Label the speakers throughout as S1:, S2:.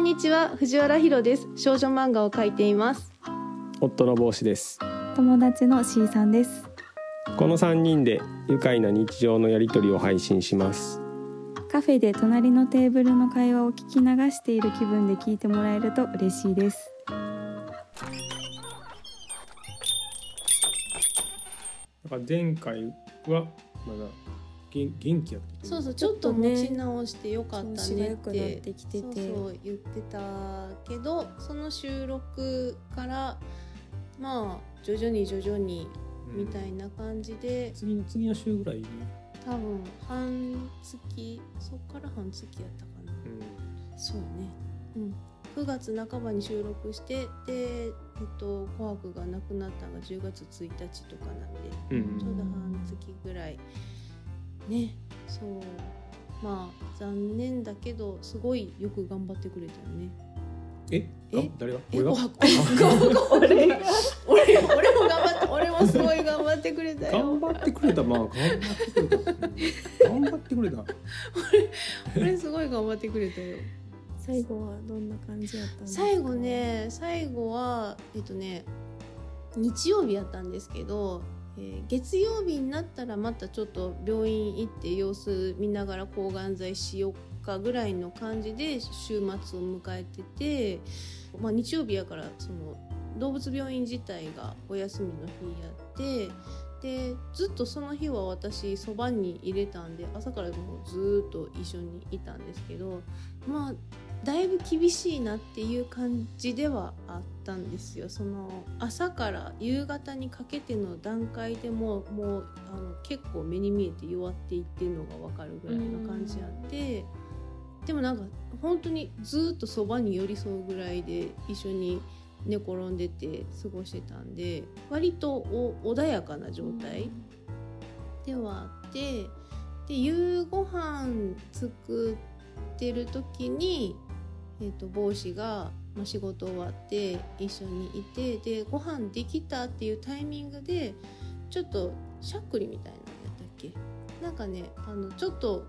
S1: んにちは藤原ひろです。少女漫画を描いています。
S2: 夫の帽子です。
S3: 友達の C さんです。
S2: この3人で愉快な日常のやりとりを配信します。
S3: カフェで隣のテーブルの会話を聞き流している気分で聞いてもらえると嬉しいです。
S2: なんか前回はまだ元元気やった。
S1: そうそうちょっと持ち直してよかったねっ
S3: ててきてて。
S1: そうそう言ってたけどその収録からまあ徐々に徐々にみたいな感じで、
S2: 次の次の週ぐらい？に、
S1: 多分半月そっから半月やったかな。そうね。うん。9月半ばに収録してでえっと「紅白」がなくなったのが10月1日とかなんで
S2: うん。
S1: ちょうど半月ぐらいね。そう。まあ残念だけどすごいよく頑張ってくれたよね。
S2: え？
S1: え？
S2: が誰が？
S1: え？
S2: 俺が？
S1: 俺が俺俺も頑張って俺もすごい頑張ってくれたよ。
S2: 頑張ってくれたまあ頑張ってくれた。頑張ってくれた
S1: 俺すごい頑張ってくれたよ。
S3: 最後はどんな感じやったんですか
S1: 最後ね最後はえっとね日曜日やったんですけど、え月曜日になったらまたちょっと病院行って様子見ながら抗がん剤しよっかぐらいの感じで週末を迎えてて、まあ、日曜日やからその動物病院自体がお休みの日やってでずっとその日は私そばに入れたんで朝からもうずっと一緒にいたんですけどまあだいぶ厳しいなっていう感じではあったんですよ。その朝から夕方にかけての段階でももうあの結構目に見えて弱っていってるのが分かるぐらいの感じあってでもなんか本当にずっとそばに寄り添うぐらいで一緒に寝転んでて過ごしてたんで割と穏やかな状態ではあってで夕ご飯作ってる時に、えー、と帽子が、ま、仕事終わって一緒にいてでご飯できたっていうタイミングでちょっとしゃっくりみたいなのやったっけ？なんかねあのちょっと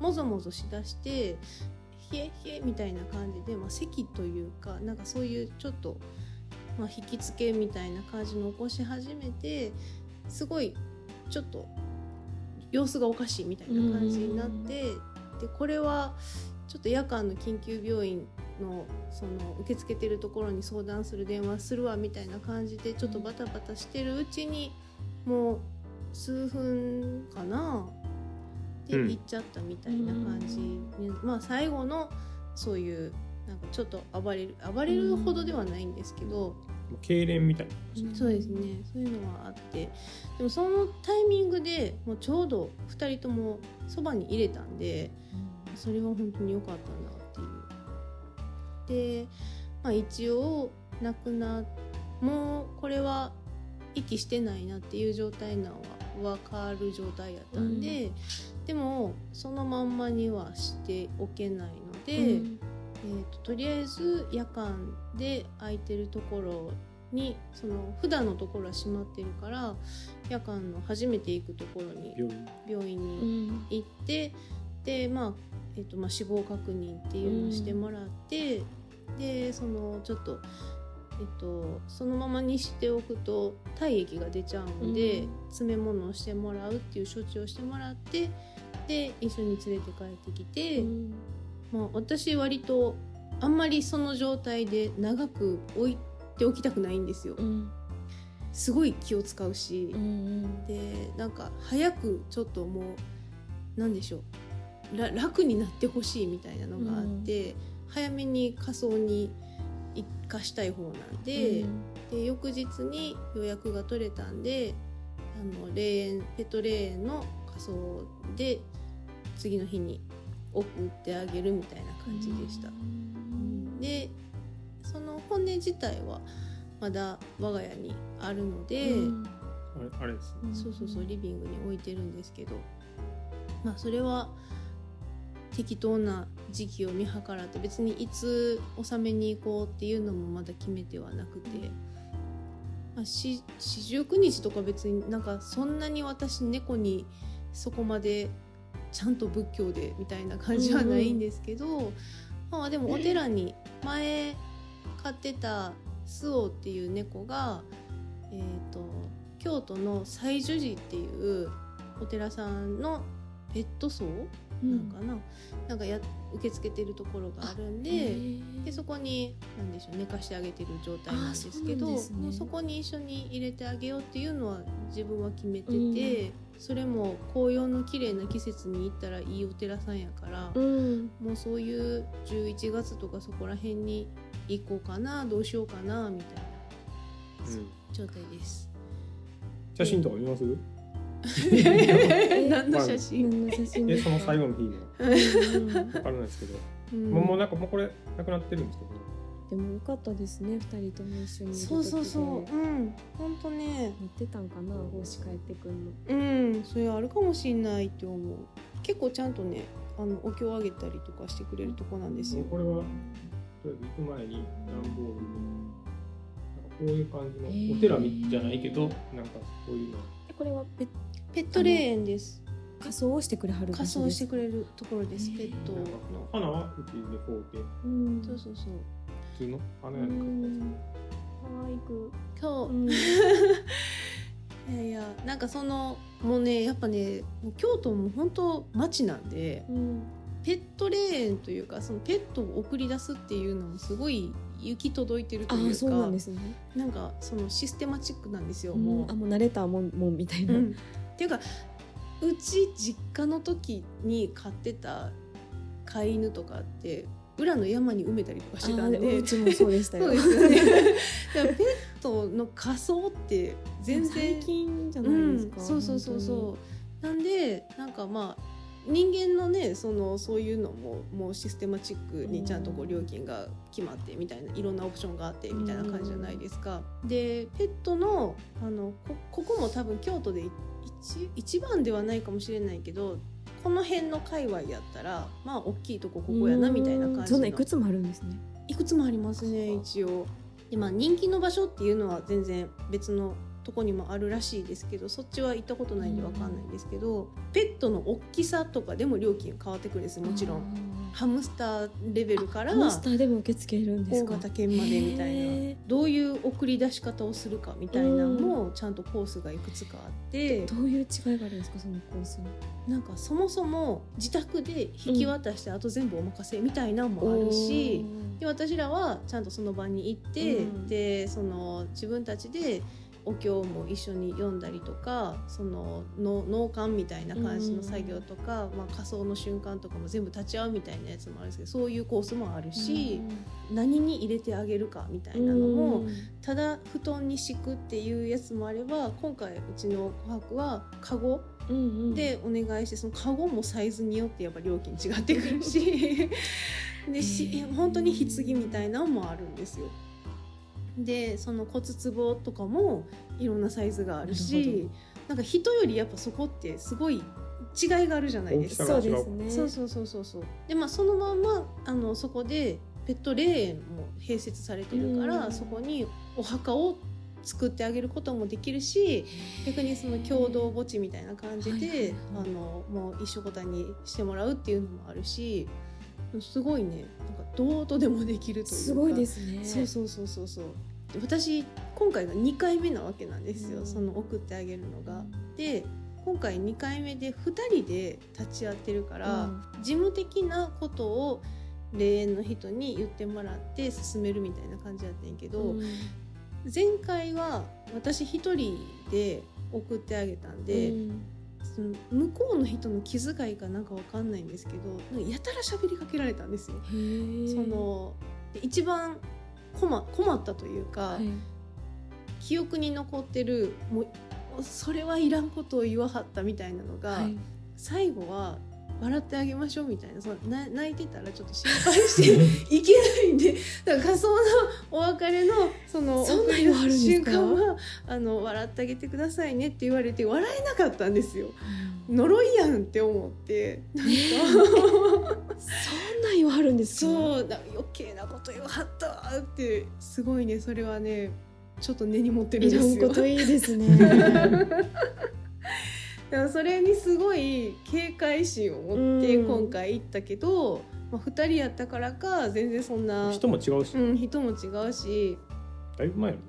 S1: もぞもぞしだして「冷え冷え」みたいな感じで、まあ、咳というかなんかそういうちょっと、まあ、引きつけみたいな感じの起こし始めてすごいちょっと様子がおかしいみたいな感じになってでこれはちょっと夜間の緊急病院のその受け付けてるところに相談する電話するわみたいな感じでちょっとバタバタしてるうちにもう数分かな行っちゃったみたいな感じ、ねまあ最後のそういうなんかちょっと暴れる暴れるほどではないんですけど、
S2: 痙攣みたいな
S1: そうですね。そういうのはあって。でもそのタイミングでもうちょうど2人ともそばに入れたんでそれは本当に良かったなっていう。で、まあ、一応亡くなもうこれは息してないなっていう状態なのは分かる状態やったんで、でもそのまんまにはしておけないので。えー、ととりあえず夜間で空いてるところにその普段のところは閉まってるから夜間の初めて行くところに
S2: 病院。
S1: 病院に行って、で、まあえっとまあ、死亡確認っていうのをしてもらって、でそのちょっと、えっと、そのままにしておくと体液が出ちゃうので、
S3: うん。
S1: 詰め物をしてもらうっていう処置をしてもらってで一緒に連れて帰ってきて。まあ、私割とあんまりその状態で長く置いておきたくないんですよ。すごい気を使うし、でなんか早くちょっともうなんでしょう。ら楽になってほしいみたいなのがあって、早めに仮装に生かしたい方なんで,、で翌日に予約が取れたんであの霊園ペット霊園の仮装で次の日に送ってあげるみたいな感じでした。でその本音自体はまだ我が家にあるので、
S2: あれあれですね。
S1: そうそうそうリビングに置いてるんですけどまあそれは適当な時期を見計らって別にいつ納めに行こうっていうのもまだ決めてはなくて、まあ、し四十九日とか別になんかそんなに私猫にそこまでちゃんと仏教でみたいな感じはないんですけど、まあでもお寺に前飼ってたスオっていう猫が、えー、と京都の西樹寺っていうお寺さんのペット層なんかな,、なんかや受け付けてるところがあるんででそこに何でしょう寝かしてあげてる状態なんですけど
S4: あそね。
S1: もうそこに一緒に入れてあげようっていうのは自分は決めてて、それも紅葉の綺麗な季節に行ったらいいお寺さんやから、
S4: うん。
S1: もうそういう11月とかそこら辺に行こうかなどうしようかなみたいな
S2: うん。
S1: 状態です。
S2: 写真とか見ます？
S1: 何の写真、
S4: 何の写真？ですか
S2: えその最後の日の。
S4: うん。
S2: 分からないですけど、
S1: うん。
S2: もうなんかもうこれなくなってるんですけど。
S4: でもよかったですね二人とも一緒に
S1: そうそうそう。うん。ほんとね。
S4: 持ってたんかな帽子帰ってくんの。
S1: うん。それあるかもしんないって思う。結構ちゃんとねあのお経をあげたりとかしてくれるとこなんですよ。
S2: これはとりあえず行く前に段ボールになんかこういう感じのお寺みじゃないけどなんかこういうの。
S4: えこれはペ
S1: ペット霊園です。
S4: 仮装をしてくれはる場
S1: 仮装してくれるところですペットの。
S2: 花はうちでこうて。
S4: うん。
S1: そうそうそう。
S2: 普通の花
S4: う
S2: やねん
S4: ん。可愛く。
S1: 今日、
S4: うん。
S1: いやいやなんかそのもうねやっぱねもう京都も本当町なんで
S4: うん。
S1: ペット霊園というかそのペットを送り出すっていうのもすごい行き届いてるというか
S4: あそうなんですね。
S1: なんかそのシステマチックなんですよ、
S4: うん。
S1: もう。
S4: あ。もう慣れたもんもんみたいな。
S1: うんっていうかうち実家の時に飼ってた飼い犬とかって裏の山に埋めたりとかしてたんで。
S4: うちもそうでしたよ。
S1: そうですよね。ペットの仮装って全然
S4: 最近じゃないですか、
S1: うん、そうそうそうそう。なんでなんかまあ人間のねそのそういうのももうシステマチックにちゃんとこう料金が決まってみたいないろんなオプションがあってみたいな感じじゃないですか。でペットのあのこここも多分京都でい一一番ではないかもしれないけどこの辺の界隈やったらまあ大きいとこここやなみたいな感じの。
S4: そんないくつもあるんですね。
S1: いくつもありますね一応。でまあ人気の場所っていうのは全然別のとこにもあるらしいですけどそっちは行ったことないんでわかんないんですけど、ペットの大きさとかでも料金変わってくるんですよもちろん。ハムスターレベルから
S4: ハムスターでも受け付けるんです
S1: 大
S4: か
S1: 型犬までみたい
S4: へ
S1: などういう送り出し方をするかみたいなのもちゃんとコースがいくつかあって、
S4: ーどういう違いがあるんですかそのコースに
S1: なんかそもそも自宅で引き渡してあと全部お任せみたいなのもあるし、で私らはちゃんとその場に行って、
S4: うん。
S1: でその自分たちでお経も一緒に読んだりとかそのの農館みたいな感じの作業とか、まあ、仮想の瞬間とかも全部立ち会うみたいなやつもあるんですけどそういうコースもあるし、何に入れてあげるかみたいなのも、ただ布団に敷くっていうやつもあれば今回うちの琥珀はカゴ
S4: うんうん。
S1: でお願いしてそのカゴもサイズによってやっぱ料金違ってくるし でし本当に棺みたいなのもあるんですよ。でその骨壺とかもいろんなサイズがあるしなんか人よりやっぱそこってすごい違いがあるじゃないですか。
S4: そうですね。
S1: そうそうそうそうそう。でまあそのまんまあのそこでペット霊園も併設されてるから、
S4: うん。
S1: そこにお墓を作ってあげることもできるし逆にその共同墓地みたいな感じで、あのもう一緒ごたにしてもらうっていうのもあるしすごいね。なんかどうとでもできるというか。
S4: すごいですね。
S1: そうそうそうそうそう。で私今回が2回目なわけなんですよ、
S4: うん。
S1: その送ってあげるのが。で今回2回目で2人で立ち会ってるから、
S4: うん。
S1: 事務的なことを霊園の人に言ってもらって進めるみたいな感じだったんやけど、
S4: うん。
S1: 前回は私一人で送ってあげたんで、
S4: うん
S1: その向こうの人の気遣いかなんかわかんないんですけどやたら喋りかけられたんですよ。そので一番困困ったというか、
S4: はい。
S1: 記憶に残ってるもうそれはいらんことを言わはったみたいなのが、
S4: はい。
S1: 最後は笑ってあげましょうみたいな。そのな泣いてたらちょっと心配して いけないんで。だから仮想のお別れのその
S4: そんなる
S1: 瞬
S4: か？
S1: 間はあの笑ってあげてくださいねって言われて笑えなかったんですよ。呪いやんって思って。なんか、
S4: そんなん言わはるんですか？
S1: そうだ余計なこと言わはったわってすごいね。それはねちょっと根に持ってるんですよ。
S4: こといいですね
S1: だからそれにすごい警戒心を持って
S4: うん。
S1: 今回行ったけど、まあ、2人やったからか全然そんな
S2: 人も違うし、
S1: うん、人も違うし。
S2: だいぶ前よね。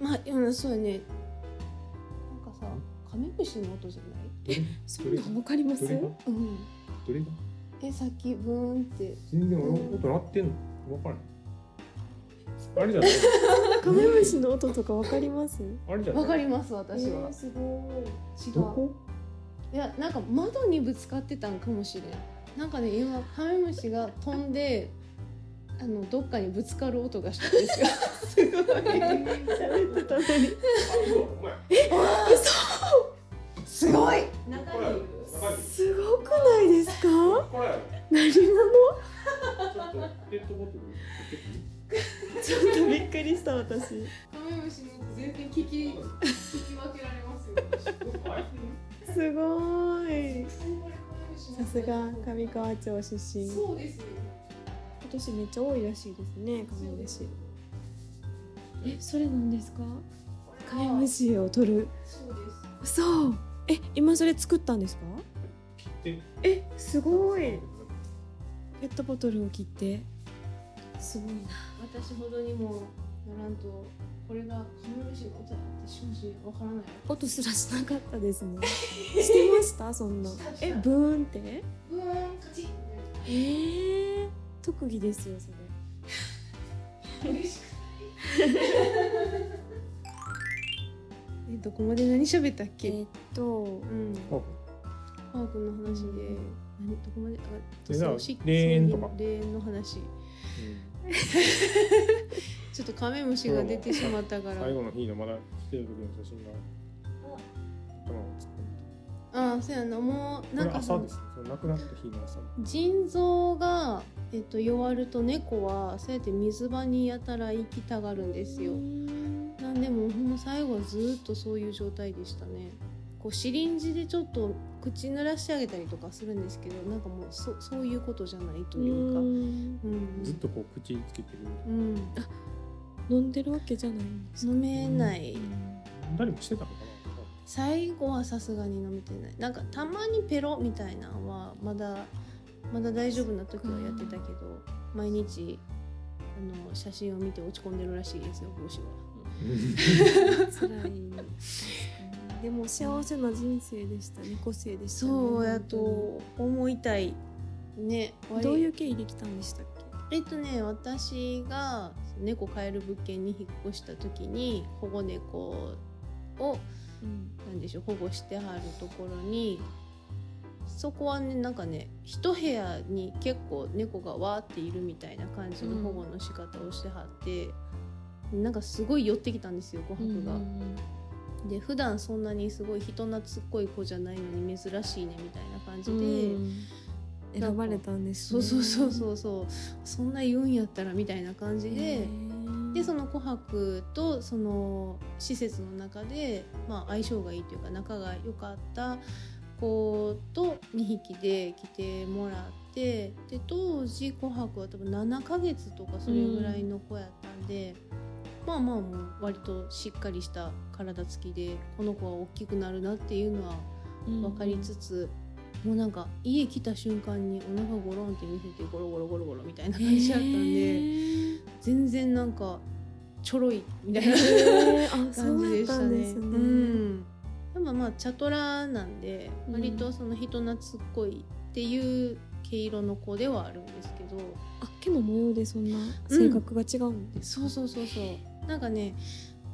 S1: まあうんそうやね。なんかさカメムシの音じゃない？
S2: どれ？
S4: そんなんわかります？
S1: うん。
S2: どれが？
S1: えさっきブーンって。
S2: 全然俺音鳴ってんの？分からん。あれじゃない？
S4: カメムシの音とかわかります？
S2: あれじゃない？
S1: わかります私は、
S4: えーすごい。
S1: 違う。
S2: どこ
S1: いやなんか窓にぶつかってたんかもしれん。なんかね今カメムシが飛んであのどっかにぶつかる音がしたんですよ。すごい。
S4: 喋ってたのに。
S1: すごい！
S4: すごくないですか？何者？
S2: ち
S4: ちょっとびっくりした私。
S1: カメムシの音全然聞き聞き分けられますよ
S4: すごい。さすが上川町出身。今
S1: そうですよ。
S4: 年めっちゃ多いらしいですねカメムシ。えそれなんですか？カメムシを取る。
S1: そう。です
S4: そうえ今それ作ったんですか？
S2: え
S4: えすごい。ペットボトルを切って。すごいな
S1: 私ほどにもならんとこれがの音だって正直わからない。
S4: 音すらしなかったですね。してました？そんな。えブーンって？
S1: ブーンカチッ。
S4: えー、特技ですよそれ。
S1: 嬉しく えどこまで何喋ったっけ、
S4: えーっと
S1: うん。
S2: あ
S1: パークの話で、何どこまであ
S2: 霊園とか。
S1: 霊園の話 ちょっとカメムシが出てしまったから。
S2: 最後の日のまだ来てる時の写真が
S1: ああそうやな。もうなんかその
S2: これ朝ですその亡くなった日の朝
S1: 腎臓が、えっと、弱ると猫はそうやって水場にやたら行きたがるんですよ。なんでもうほんま最後はずっとそういう状態でしたね。こうシリンジでちょっと口濡らしてあげたりとかするんですけどなんかもうそそういうことじゃないというか。
S4: う
S1: うん。ん、
S2: ずっとこう口つけてる
S1: うん、
S4: 飲んでるわけじゃないんですか？
S1: 飲めない、
S2: 誰もしてたのかな
S1: 最後はさすがに飲めてない。なんかたまにペロみたいなのはまだまだ大丈夫な時はやってたけど毎日あの写真を見て落ち込んでるらしいですよ帽子は。
S4: 辛いでも幸せな人生でしたね個性でしたね。
S1: そうやと思いたい。ね
S4: どういうう経緯できたんでしたっけ？
S1: えっとね私が猫飼える物件に引っ越した時に保護猫をなんでしょう保護してはるところにそこはねなんかね一部屋に結構猫がわーっているみたいな感じの保護の仕方をしてはって、なんかすごい寄ってきたんですよ琥珀が。で普段そんなにすごい人懐っこい子じゃないのに珍しいねみたいな感じで。
S4: 選ばれたんです
S1: そうそうそうそうそう。そんな言うんやったらみたいな感じで、でその琥珀とその施設の中で、まあ、相性がいいというか仲が良かった子と2匹で来てもらってで当時琥珀は多分7ヶ月とかそれぐらいの子やったんで、まあまあもう割としっかりした体つきでこの子は大きくなるなっていうのは分かりつつ、もうなんか家来た瞬間にお腹ゴロンって見せてゴロゴロゴロゴロみたいな感じだったんで。全然なんかちょろいみたいな
S4: へー。
S1: 感じでしたね。
S4: で
S1: うん。でもまあチャトラなんで
S4: うん。
S1: 割とその人懐っこいっていう毛色の子ではあるんですけど、
S4: あ毛の模様でそんな性格が違うんです、
S1: そうそうそうそうなんかね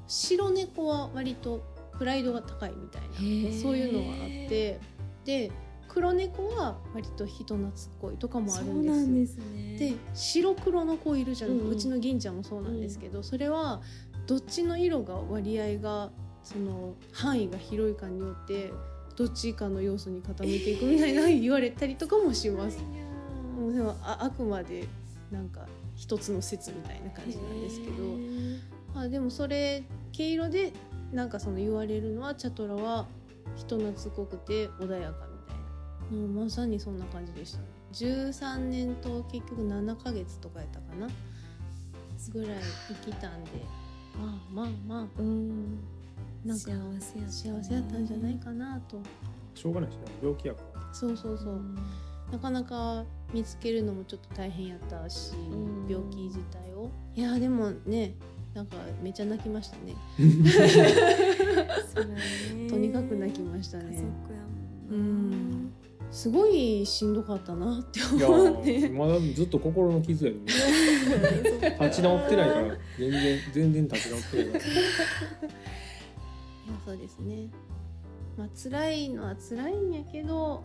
S1: 白猫は割とプライドが高いみたいなそういうのがあってで黒猫は割と人懐っこいとかもあるんです
S4: ですね。
S1: で白黒の子いるじゃん、
S4: う
S1: うん。ちの銀ちゃんもそうなんですけど、それはどっちの色が割合がその範囲が広いかによってどっちかの要素に傾いていくみたいな 言われたりとかもします。もうでもああくまでなんか一つの説みたいな感じなんですけどあでもそれ毛色でなんかその言われるのはチャトラは人懐っこくて穏やかみたいな。もうまさにそんな感じでしたね。13年と結局7ヶ月とかやったかな。ぐらい生きたんで。まあまあま
S4: うん。
S1: あなんか
S4: 幸せやったね。
S1: 幸せやったんじゃないかなと。
S2: しょうがないしな病気やから。
S1: そうそうそう、
S4: ん。
S1: なかなか見つけるのもちょっと大変やったし、
S4: うん。
S1: 病気自体を。いやでもねなんかめっちゃ泣きましたね。とにかく泣きました
S4: 家族
S1: ね
S4: やもんな。
S1: すごいしんどかったなって思って。
S2: ーまだずっと心の傷やで、ね、立ち直ってないから。全然全然立ち直ってないから。
S1: いやそうですね。まあ辛いのは辛いんやけど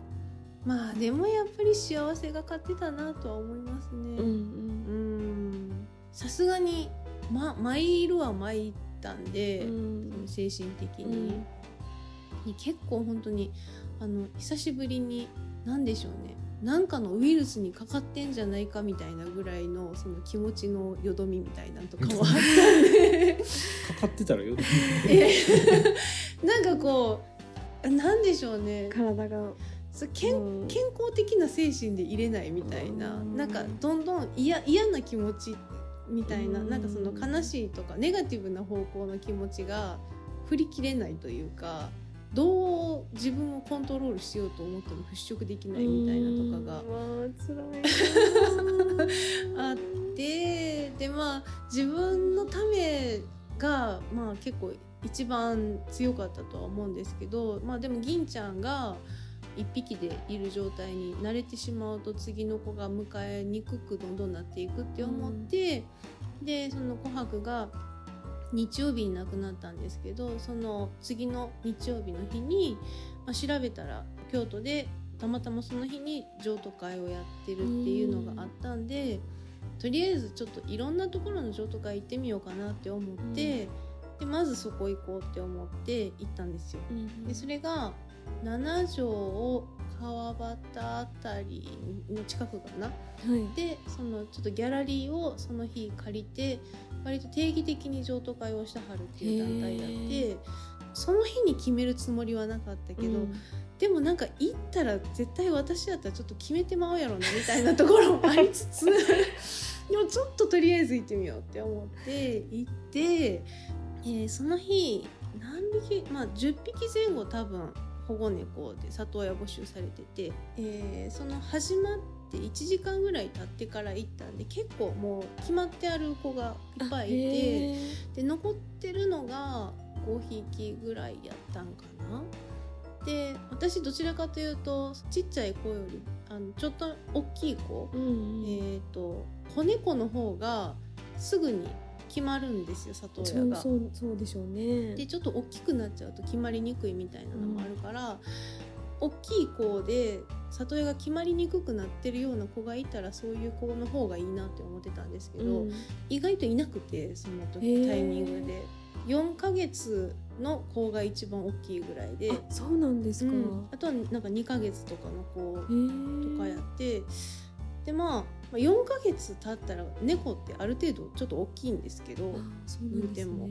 S1: まあでもやっぱり幸せが勝ってたなとは思いますね。
S4: うん。
S1: うん。さすがにま参るは参ったんで、
S4: うん。
S1: その精神的に、
S4: うん。
S1: に結構本当にあの久しぶりに何でしょうね。なんかのウイルスにかかってんじゃないかみたいなぐらいのその気持ちのよどみみたいなのとかもあったんで。
S2: かかってたらよ
S1: えなんかこうなんでしょうね。
S4: 体が。
S1: そう健
S4: うん。
S1: 健康的な精神で入れないみたいな。
S4: うん。
S1: なんかどんどん嫌嫌な気持ちみたいな
S4: うん。
S1: なんかその悲しいとかネガティブな方向の気持ちが振り切れないというかどう自分をコントロールしようと思っても払拭できないみたいなとかが
S4: あ
S1: ってでまあ自分のためがまあ結構一番強かったとは思うんですけどまあでも銀ちゃんが1匹でいる状態に慣れてしまうと次の子が迎えにくくどんどんなっていくって思って、でその琥珀が日曜日に亡くなったんですけどその次の日曜日の日に、まあ、調べたら京都でたまたまその日に譲渡会をやってるっていうのがあったんで、とりあえずちょっといろんなところの譲渡会行ってみようかなって思って、でまずそこ行こうって思って行ったんですよ。
S4: うん。
S1: でそれが七条川端あたりの近くかな？
S4: はい。
S1: でそのちょっとギャラリーをその日借りて割と定期的に譲渡会をしてはるっていう団体だっ
S4: へ
S1: てその日に決めるつもりはなかったけど、
S4: うん。
S1: でもなんか行ったら絶対私だったらちょっと決めてまうやろなみたいなところもありつつ でもちょっととりあえず行ってみようって思って行って、えーその日何匹まあ10匹前後多分保護猫で里親募集されてて、えーその始まって1時間ぐらい経ってから行ったんで結構もう決まってある子がいっぱいいて。で残ってるのが5匹ぐらいやったんかな。で私どちらかというとちっちゃい子よりあのちょっと大きい子、
S4: うんうん。
S1: えっ、と子猫の方がすぐに決まるんですよ里親が。
S4: そうそうでしょうね。
S1: でちょっと大きくなっちゃうと決まりにくいみたいなのもあるから、大きい子で里親が決まりにくくなってるような子がいたらそういう子の方がいいなって思ってたんですけど、
S4: うん。
S1: 意外といなくてその時タイミングで。4ヶ月の子が一番大きいぐらいで、
S4: あそうなんですか、
S1: うん。あとはなんか2ヶ月とかの子とかやってでまあまあ4ヶ月経ったら猫ってある程度ちょっと大きいんですけど
S4: あそうなんですね。
S1: も。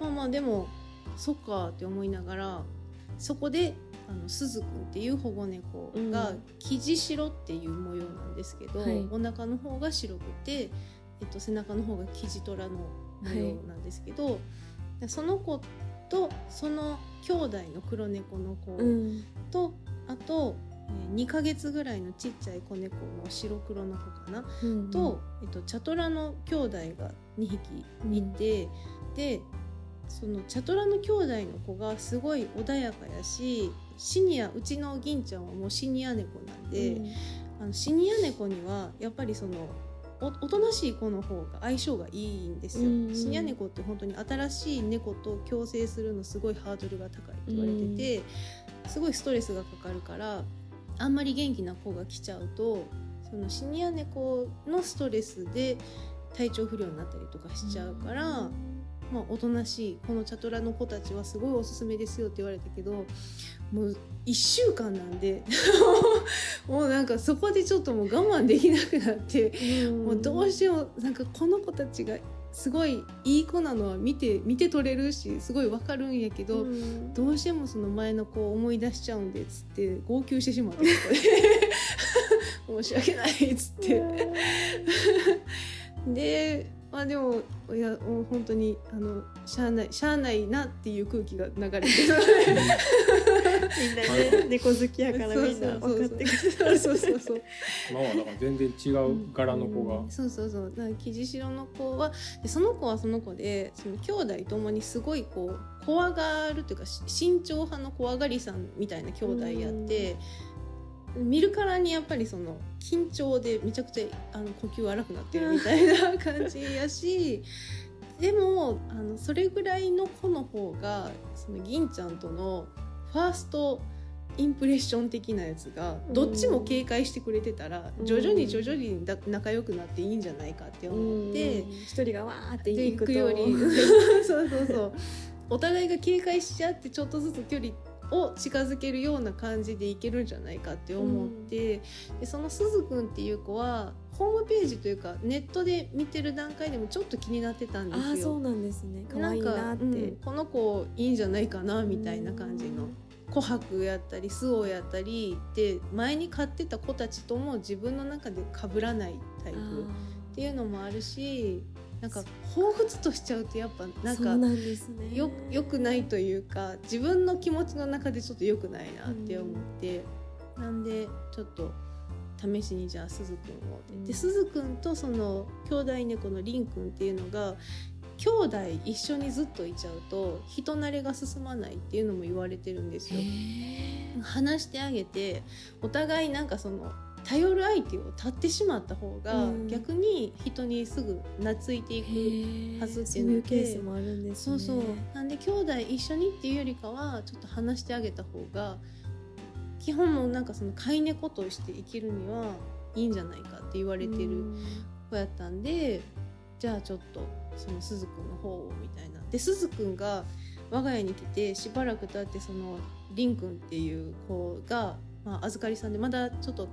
S1: まあまあでもそっかって思いながらそこであのすずくんっていう保護猫が
S4: うん。
S1: 生地白っていう模様なんですけど、
S4: はい。
S1: お腹の方が白くて、えっと、背中の方が生地虎の模様なんですけど、でその子とその兄弟の黒猫の子
S4: うん。
S1: と、あと、えー2ヶ月ぐらいのちっちゃい子猫の白黒の子かな、
S4: うん
S1: と、えっと、チャトラの兄弟が2匹いて、でそのチャトラの兄弟の子がすごい穏やかやしシニアうちの銀ちゃんはもうシニア猫なんで、
S4: うん。
S1: あのシニア猫にはやっぱりそのおおとなしい子の方が相性がいいんですよ、
S4: うんうん。
S1: シニア猫って本当に新しい猫と共生するのすごいハードルが高いって言われてて、すごいストレスがかかるからあんまり元気な子が来ちゃうとそのシニア猫のストレスで体調不良になったりとかしちゃうから、まあ、おとなしいこのチャトラの子たちはすごいおすすめですよって言われたけどもう1週間なんで もうなんかそこでちょっともう我慢できなくなって、
S4: うん。
S1: もうどうしてもなんかこの子たちがすごいいい子なのは見て見て取れるしすごいわかるんやけど、
S4: うん。
S1: どうしてもその前の子を思い出しちゃうんでっつって号泣してしまって 申し訳ないっつって。でまあでもいや本当にあのしゃあないしゃあないなっていう空気が流れてる
S4: みんなね 猫好きやからみんな分かってくれる
S1: そうそうそう
S2: 今はだから全然違う柄の子が、
S1: そうそうそうだから生地白の子はでその子はその子でその兄弟ともにすごいこう怖がるというかし慎重派の怖がりさんみたいな兄弟やって、見るからにやっぱりその緊張でめちゃくちゃあの呼吸荒くなってるみたいな感じやし でもあのそれぐらいの子の方がその銀ちゃんとのファーストインプレッション的なやつがどっちも警戒してくれてたら
S4: うん。
S1: 徐々に徐々にだ仲良くなっていいんじゃないかって思って。
S4: うん。一人がわーって行く
S1: より。そうそうそう。お互いが警戒し合ってちょっとずつ距離を近づけるような感じでいけるんじゃないかって思って、でそのすずくんっていう子はホームページというかネットで見てる段階でもちょっと気になってたんですよ。
S4: ああそうなんですね。可愛いなって、
S1: うんこの子いいんじゃないかなみたいな感じの。
S4: うん。
S1: 琥珀やったりスオやったりで前に飼ってた子たちとも自分の中で被らないタイプっていうのもあるしなんか彷彿としちゃうとやっぱなんか
S4: なんですね。
S1: よよくないというか自分の気持ちの中でちょっと良くないなって思って、なんでちょっと試しにじゃあすずくんを
S4: うん。
S1: ですずくんとその兄弟猫のりんくんっていうのが兄弟一緒にずっといちゃうと人慣れが進まないっていうのも言われてるんですよ。話してあげてお互いなんかその頼る相手を立ってしまった方が、
S4: うん。
S1: 逆に人にすぐ懐いていくはずって
S4: そ
S1: いううので
S4: いうケースもあるんですね。
S1: そうそう。なんで兄弟一緒にっていうよりかはちょっと話してあげた方が基本もなんかその飼い猫として生きるにはいいんじゃないかって言われてる子やったんでじゃあちょっとそのすずくんの方をみたいな。ですずくんが我が家に来てしばらく経ってそのりんくんっていう子が、まあ、預かりさんでまだちょっと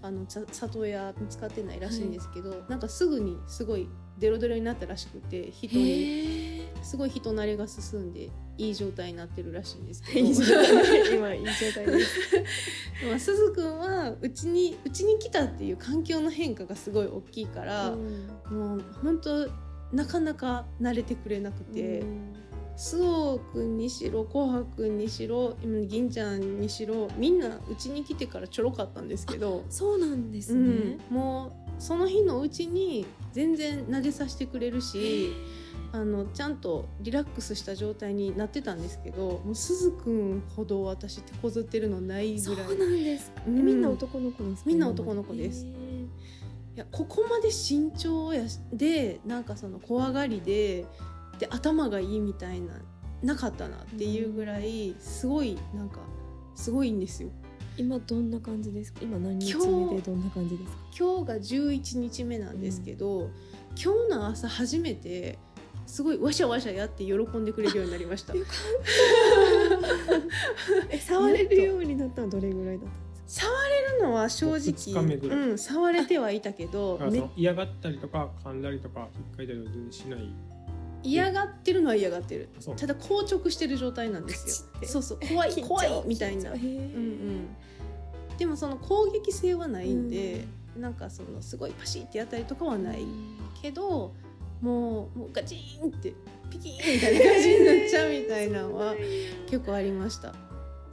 S1: あの里親見つかってないらしいんですけど、なんかすぐにすごいデロデロになったらしくて人に
S4: へ
S1: すごい人慣れが進んでいい状態になってるらしいんですけ
S4: え
S1: ど
S4: 今いい状態です。
S1: まあすずくんはうちにうちに来たっていう環境の変化がすごい大きいから、もう本当なかなか慣れてくれなくて。スオくんにしろ紅白くんにしろ今銀ちゃんにしろみんなうちに来てからちょろかったんですけど、
S4: そうなんです
S1: う
S4: ね
S1: ん、もうその日のうちに全然撫でさせてくれるしあのちゃんとリラックスした状態になってたんですけどもうすずくんほど私手こずってるのない
S4: そう
S1: ぐらい。
S4: なんですか。
S1: うん。
S4: みんな男の子ですか？
S1: みんな男の子です。
S4: へ
S1: いやここまで慎重やしでなんかその怖がりでで頭がいいみたいななかったなっていうぐらいすごいなんかすごいんですよ。
S4: ー今どんな感じですか？今何日目でどんな感じですか？
S1: 今日が11日目なんですけど、今日の朝初めてすごいわしゃわしゃやって喜んでくれるようになりました。
S4: よか え触れるようになったのはどれぐらいだったんですか？
S1: 触れるのは正直、うん、触れてはいたけどめ
S2: だからその嫌がったりとか噛んだりとか引っかいたりは全然しない
S1: 嫌がってるのは嫌がってる。ただ硬直してる状態なんですよ。そうそう。怖い怖いみたいな。うんうん、でもその攻撃性はないんで、なんかそのすごいパシッてやったりとかはないけどもうもうガチーンってピキーンみたいな感じになっちゃうみたいなのは 結構ありました。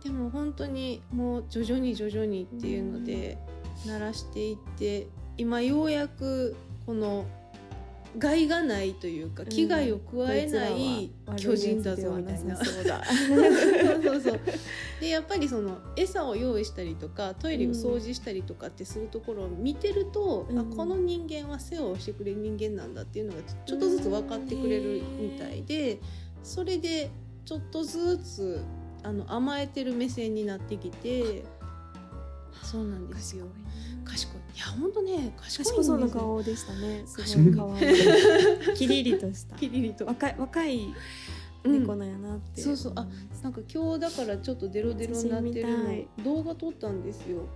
S1: でも本当にもう徐々に徐々にっていうので鳴らしていって今ようやくこの害がないというか危害を加えない巨人だぞみたいな。
S4: そうだ
S1: そうそうそうでやっぱりその餌を用意したりとかトイレを掃除したりとかってするところを見てると、
S4: うん。
S1: あこの人間は世話をしてくれる人間なんだっていうのがちょっとずつ分かってくれるみたいでそれでちょっとずつあの甘えてる目線になってきてそうなんですよ。賢い。い。や本当ね賢
S4: そうな顔でしたね。す
S1: 賢い。
S4: ごい可愛い。キリリとした。
S1: キリリと。
S4: 若い若い
S1: うん。
S4: 猫なんやなって、
S1: そうそう。あなんか今日だからちょっとデロデロになってるの。動画撮ったんですよ。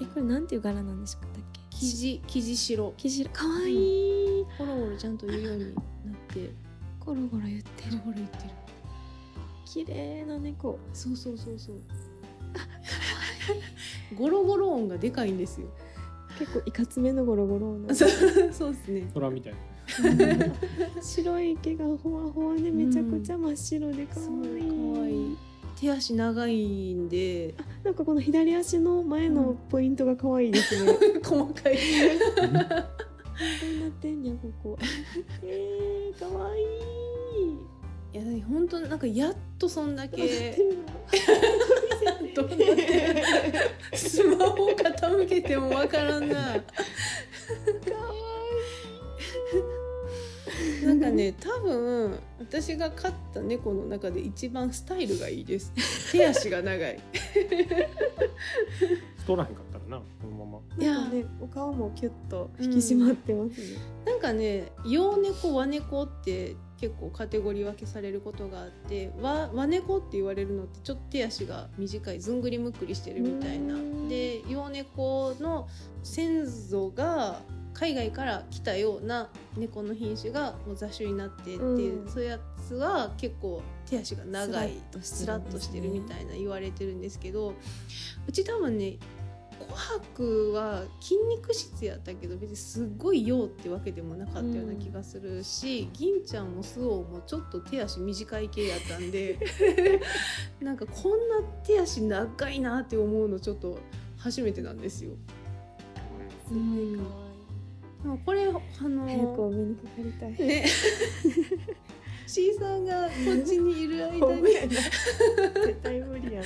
S4: えこれなんていう柄なんでしたっけ？
S1: 生地。生地白。
S4: 生地可愛い。い
S1: ゴロゴロちゃんと言うようになって。
S4: ゴロゴロ言ってる。
S1: ゴロ言ってる。
S4: 綺麗な猫。
S1: そうそうそうそう ゴロゴロ音がでかいんですよ。
S4: 結構いかつめのゴロゴロの
S1: そうそうですね。
S2: 虎みたい
S4: 白い毛がほわほわでめちゃくちゃ真っ白で可愛い。
S1: 可愛い手足長いんで。
S4: なんかこの左足の前のポイントが可愛いですね、
S1: 細かい。
S4: 本当になってんねやここ。えー、可愛い。
S1: いや本当なんかやっとそんだけ
S4: ど
S1: どうなって。るスマホ傾けてもわからんな。なんかね多分私が飼った猫の中で一番スタイルがいいです。手足が長い。
S2: 太らへんかったらなこのまま。
S1: いや。
S4: ねお顔もキュッと引き締まってますね、
S1: なんかね洋猫和猫って結構カテゴリー分けされることがあって和和猫って言われるのってちょっと手足が短いずんぐりむっくりしてるみたいな。
S4: うん。
S1: で洋猫の先祖が海外から来たような猫の品種がもう雑種になってっていう、
S4: うん。
S1: そういうやつは結構手足が長いス
S4: スラッと
S1: し
S4: してる
S1: みたいな言われてるんですけどうち多分ね琥珀は筋肉質やったけど別にすっごい用ってわけでもなかったような気がするし、銀ちゃんもスオもちょっと手足短い系やったんで なんかこんな手足長いなって思うのちょっと初めてなんですよ。
S4: すごい。可愛い
S1: でもこれあ
S4: 早くお
S1: の
S4: 目にかかりたい。
S1: ね。C さんがこっちにいる間に。
S4: 絶対無理やん。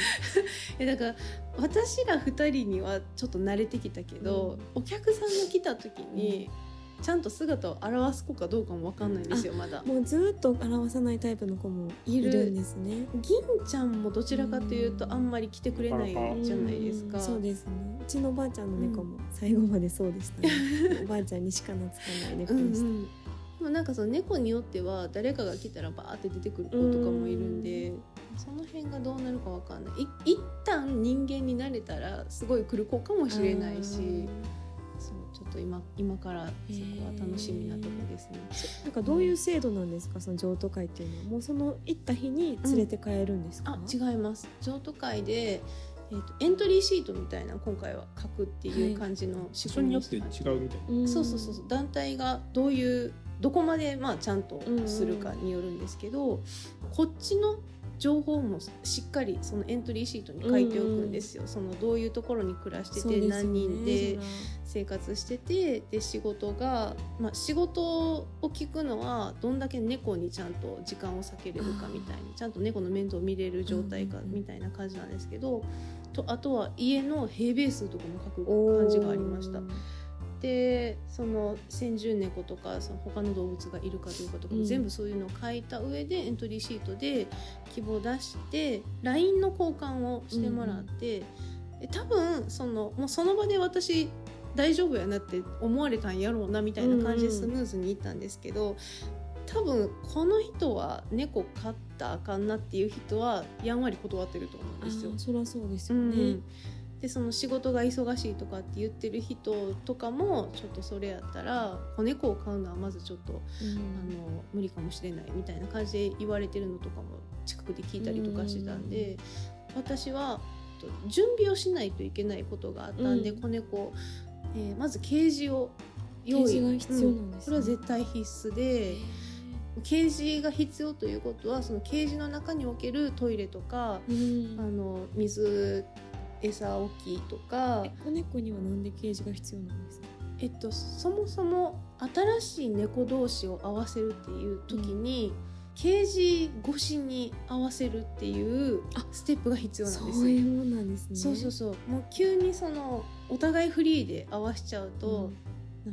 S1: えだから私ら2人にはちょっと慣れてきたけど、お客さんが来た時にちゃんと姿を現す子かどうかも分かんないんですよまだ。
S4: もうずっと表さないタイプの子もい
S1: いる
S4: るんですね。
S1: 銀ちゃんもどちらかというと
S4: うん
S1: あんまり来てくれないじゃないですか。
S4: うんそうですね。うちのおばあちゃんの猫も最後までそうでしたね、おばあちゃんにしか懐かない猫
S1: うんう
S4: でした、
S1: んでもなんかその猫によっては誰かが来たらバーって出てくる子とかもいるんで、その辺がどうなるかわかんない。い一旦人間になれたらすごい来る子かもしれないしそうちょっと今今からそこは楽しみなとこですね。
S4: なんかどういう制度なんですか？その譲渡会っていうのは？もうその行った日に連れて帰るんですか、
S1: あ違います。譲渡会で、えー、とエントリーシートみたいなの今回は書くっていう感じの仕
S2: 人によって違うみたいな。
S1: そうそうそう団体がどういうどこまでまあちゃんとするかによるんですけど、こっちの情報もしっかりそのエントリーシートに書いておくんですよ、そのどういうところに暮らしてて、
S4: ね。
S1: 何人で生活しててで仕事が、まあ、仕事を聞くのはどんだけ猫にちゃんと時間を割けれるかみたいにちゃんと猫の面倒を見れる状態か
S4: うんうんうん
S1: みたいな感じなんですけどとあとは家の平米数とかも書く感じがありました。でその先住猫とかその他の動物がいるかどうかとかも
S4: うん。
S1: 全部そういうのを書いた上でエントリーシートで希望を出して LINE の交換をしてもらって、で多分そのもうその場で私大丈夫やなって思われたんやろうなみたいな感じでスムーズにいったんですけど、多分この人は猫飼ったらあかんなっていう人はやんわり断ってると思うんですよ。
S4: あ。そりゃそうですよね、
S1: うんでその仕事が忙しいとかって言ってる人とかもちょっとそれやったら子猫を飼うのはまずちょっと、あの無理かもしれないみたいな感じで言われてるのとかも近くで聞いたりとかしてたんで、私はえっと準備をしないといけないことがあったんで、
S4: うん。
S1: 子猫、えーまずケージを用意。
S4: が必要なんですね。
S1: うん。それは絶対必須で。ケージが必要ということはそのケージの中におけるトイレとか
S4: うん。
S1: あの水餌置きとか。
S4: え、子猫にはなんでケージが必要なんですか？
S1: えっと、そもそも新しい猫同士を合わせるっていう時に、ケージ越しに合わせるっていう
S4: あ
S1: ステップが必要なんですよ。
S4: そういうもんなんですね。
S1: そうそうそう。もう急にそのお互いフリーで合わしちゃうと、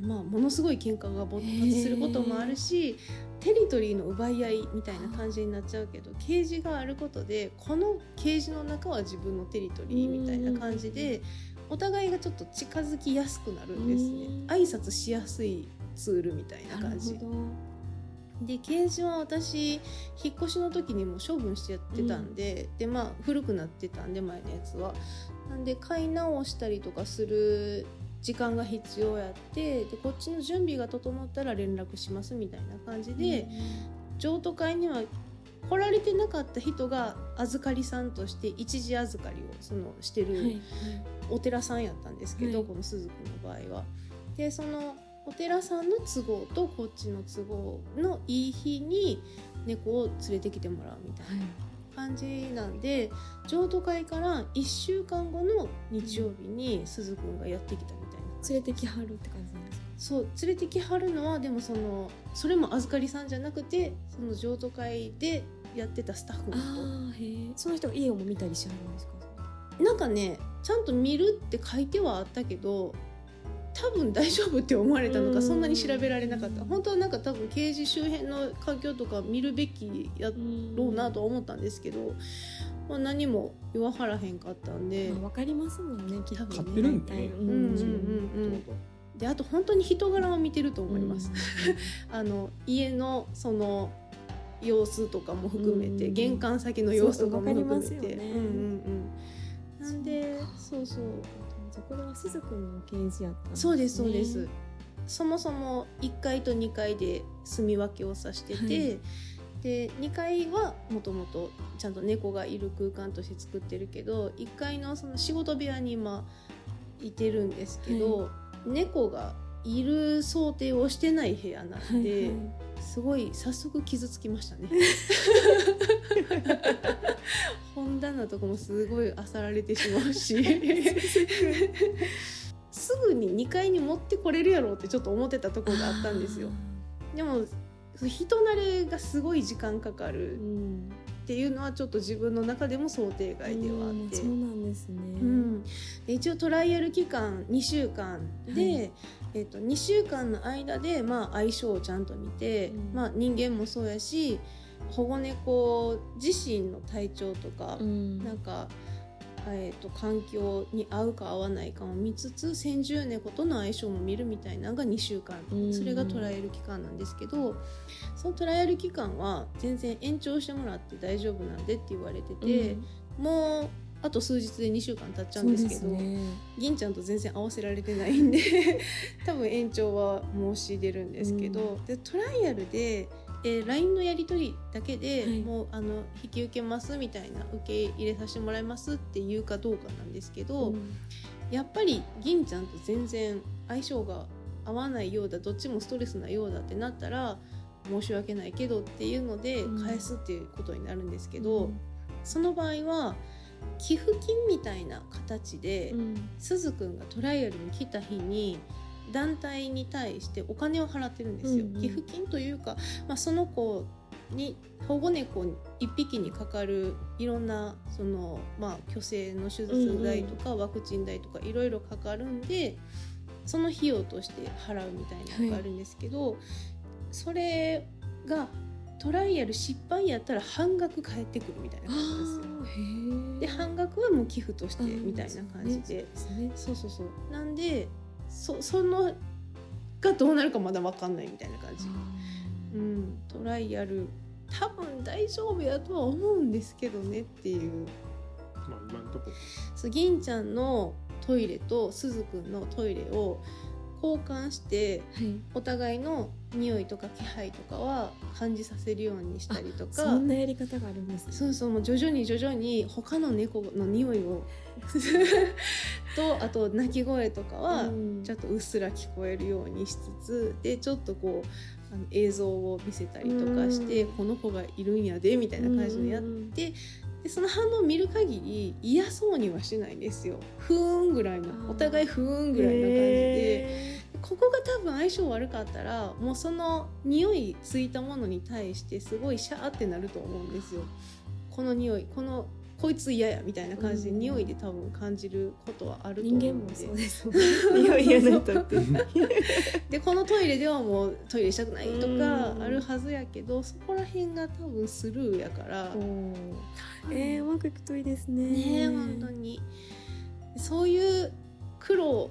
S1: まあ、ものすごい喧嘩が勃発することもあるしテリトリーの奪い合いみたいな感じになっちゃうけどケージがあることでこのケージの中は自分のテリトリーみたいな感じでお互いがちょっと近づきやすくなるんですね。
S4: うん。
S1: 挨拶しやすいツールみたいな感じ。でケージは私引っ越しの時にも処分してやってたんで、でまあ古くなってたんで前のやつは。なんで買い直したりとかする時間が必要やってでこっちの準備が整ったら連絡しますみたいな感じで、譲渡会には来られてなかった人が預かりさんとして一時預かりをそのしてる、お寺さんやったんですけど、
S4: はい。
S1: この鈴子の場合は。でそのお寺さんの都合とこっちの都合のいい日に猫を連れてきてもらうみたいな感じなんで譲渡会から1週間後の日曜日に鈴くんがやってきたみ
S4: 連れてきはるって感じなんですか？
S1: そう連れてきはるのはでもそのそれも預かりさんじゃなくてその譲渡会でやってたスタッフの人。
S4: その人が家をも見たりしはるんですか？
S1: なんかねちゃんと見るって書いてはあったけど多分大丈夫って思われたの
S4: うん。
S1: かそんなに調べられなかった。本当はなんか多分刑事周辺の環境とか見るべきやろうなとは思ったんですけど、まあ、何も言わはらへんかったんで。
S4: まかりますもんねきっとね
S1: 多分
S2: 飼ってるんでね
S4: 大体
S1: うんうん。うん。であと本当に人柄を見てると思います、あの家のその様子とかも含めて、
S4: うん
S1: 玄関先の様子とかも含め
S4: そうわかります
S1: て、
S4: よね。
S1: うんうんうん。なんでそうそう
S4: じゃあこれは鈴くんのケージやったね、
S1: そうですそうです。そもそも1階と2階で住み分けをさしてて、
S4: はい
S1: で2階はもともとちゃんと猫がいる空間として作ってるけど1階のその仕事部屋に今いてるんですけど、猫がいる想定をしてない部屋なんで、
S4: はいはい。
S1: すごい早速傷つきましたね。本棚とかもすごい漁られてしまうし。すぐに2階に持ってこれるやろうってちょっと思ってたところがあったんですよ。でも人慣れがすごい時間かかる。
S4: うん
S1: っていうのはちょっと自分の中でも想定外ではあって。
S4: うん。そうなんですね、
S1: うん、で一応トライアル期間2週間で、
S4: はい。
S1: えっと2週間の間で、まあ、相性をちゃんと見て、
S4: うん。
S1: まあ、人間もそうやし保護猫自身の体調とか、
S4: うん。
S1: なんか、えっと環境に合うか合わないかを見つつ先住猫との相性も見るみたいなのが2週間、
S4: うん。
S1: それがトライアル期間なんですけどそのトライアル期間は全然延長してもらって大丈夫なんでって言われてて。
S4: うん。
S1: もうあと数日で2週間経っちゃうんですけど
S4: ね。
S1: 銀ちゃんと全然合わせられてないんで多分延長は申し出るんですけど、でトライアルで、えー LINE のやり取りだけで、
S4: はい。
S1: もうあの引き受けますみたいな受け入れさせてもらいますっていうかどうかなんですけど、
S4: うん。
S1: やっぱり銀ちゃんと全然相性が合わないようだどっちもストレスなようだってなったら申し訳ないけどっていうので
S4: うん。
S1: 返すっていうことになるんですけど。
S4: うん。
S1: その場合は寄付金みたいな形で、
S4: うん。
S1: すずくんがトライアルに来た日に団体に対してお金を払ってるんですよ、
S4: うんうん。
S1: 寄付金というか、まあ、その子に保護猫1匹にかかるいろんなその、まあ、去勢の手術代とかワクチン代とかいろいろかかるんでその費用として払うみたいなのがあるんですけど、それがトライアル失敗やったら半額返ってくるみたいな感じですよ。で半額はもう寄付として
S4: うん
S1: みたいな感じで、
S4: そうですね。
S1: そうそうそう。なんでそそのがどうなるかまだ分かんないみたいな感じ、うん、トライアル。多分大丈夫やとは思うんですけどねっていう。
S2: まあ今のとこ。
S1: そう銀ちゃんのトイレとすずくんのトイレを交換して
S4: はい。
S1: お互いの匂いとか気配とかは感じさせるようにしたりとか。
S4: そんなやり方があるんですね。
S1: そうそうもう徐々に徐々に他の猫の匂いを とあと鳴き声とかは
S4: うん。
S1: ちょっとうっすら聞こえるようにしつつでちょっとこうあの映像を見せたりとかして
S4: うん。
S1: この子がいるんやでみたいな感じでやっ
S4: うん
S1: てでその反応を見る限り嫌そうにはしないんですよふーんぐらいのお互いふーんぐらいな感じで。
S4: へ
S1: ここが多分相性悪かったらもうその匂いついたものに対してすごいシャーってなると思うんですよ。この匂いこのこいつ嫌やみたいな感じで
S4: うん
S1: 匂いで多分感じることはあ
S4: ー
S1: ると思う
S4: 人間もそうです。匂い嫌な人って
S1: でこのトイレではもうトイレしたくないとか
S4: うん
S1: あるはずやけどそこら辺が多分スルーやから。
S4: えー、うまくいくといいですね。
S1: ねえ本当に。そういう苦労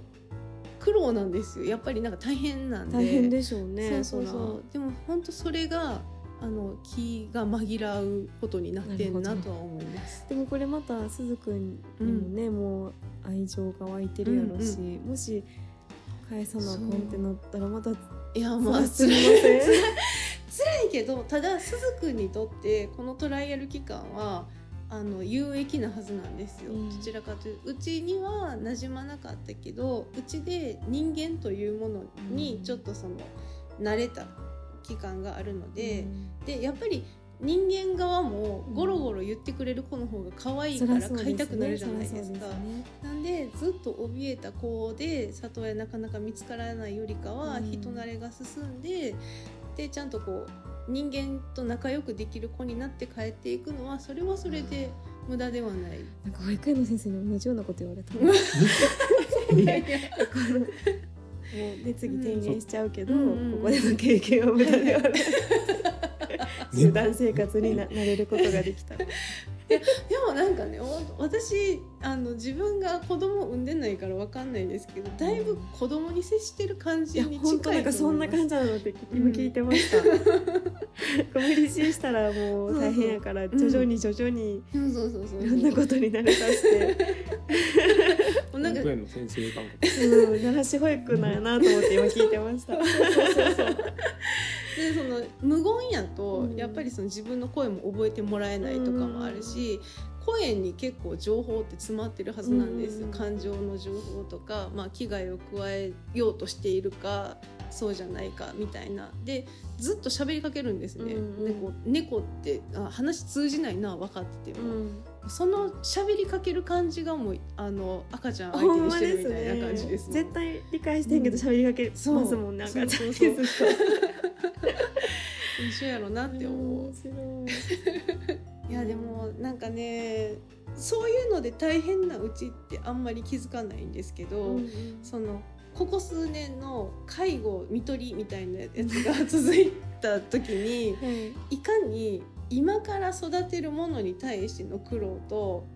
S1: 苦労なんですよ。やっぱりなんか大変なんで。
S4: 大変でしょうね
S1: そうそうそう。でも本当それがあの気が紛らうことになってんなとは思います。
S4: でもこれまたすずくんにもね、もう愛情が湧いてるやろし、
S1: うん
S4: もし返さなあかんってなったらまた
S1: いやまあ
S4: すみません？
S1: 辛い。けどただすずくんにとってこのトライアル期間はあの有益なはずなんですよ、
S4: うん。
S1: どちらかというとうちには馴染まなかったけどうちで人間というものに
S4: うん。
S1: ちょっとその慣れた期間があるので、
S4: うん。
S1: でやっぱり人間側もゴロゴロ言ってくれる子の方が可愛いから飼いたくなるじゃないですか。なんでずっと怯えた子で里親なかなか見つからないよりかは
S4: うん。
S1: 人慣れが進んで、でちゃんとこう人間と仲良くできる子になって帰っていくのはそれはそれで無駄ではない。
S4: なんか保育園の先生に同じようなこと言われた。
S1: いやいや
S4: もう熱議提言しちゃうけど、ここでの経験は無駄ではない。集団生活にななれることができた
S1: でもなんかねお私あの自分が子供を産んでないからわかんないですけどだいぶ子供に接してる感じに
S4: 本当なんか
S1: 近いと思います。
S4: そんな感じなのって今聞いてました、無理強いしたらもう大変やから
S1: そうそう
S4: 徐々に徐々に
S1: そうそうそうそう
S4: いろんなことに慣れさせて、
S1: もうなんか
S2: 保育園の先生感覚
S4: うん、奈良市保育なんやなと思って今聞いてました
S1: でその無言やと、
S4: うん。
S1: やっぱりその自分の声も覚えてもらえないとかもあるし、声に結構情報って詰まってるはずなんですよ、
S4: うん。
S1: 感情の情報とか、まあ、危害を加えようとしているかそうじゃないかみたいな。でずっと喋りかける相手ね、
S4: うん
S1: 猫猫ってあ話通じないのは分かってても、
S4: うん
S1: その喋りかける感じがもうあの赤ちゃん相手にしてるみたいな感じですもん
S4: 絶対理解してんけど喋りかけますもんね、
S1: そう
S4: 赤ちゃん。
S1: 一緒やろなって思う
S4: 面。白い。
S1: いやでもなんかねそういうので大変なうちってあんまり気づかないんですけど、
S4: うんうん。
S1: そのここ数年の介護看取りみたいなやつが 続いた時に
S4: はい。
S1: いかに今から育てるものに対しての苦労と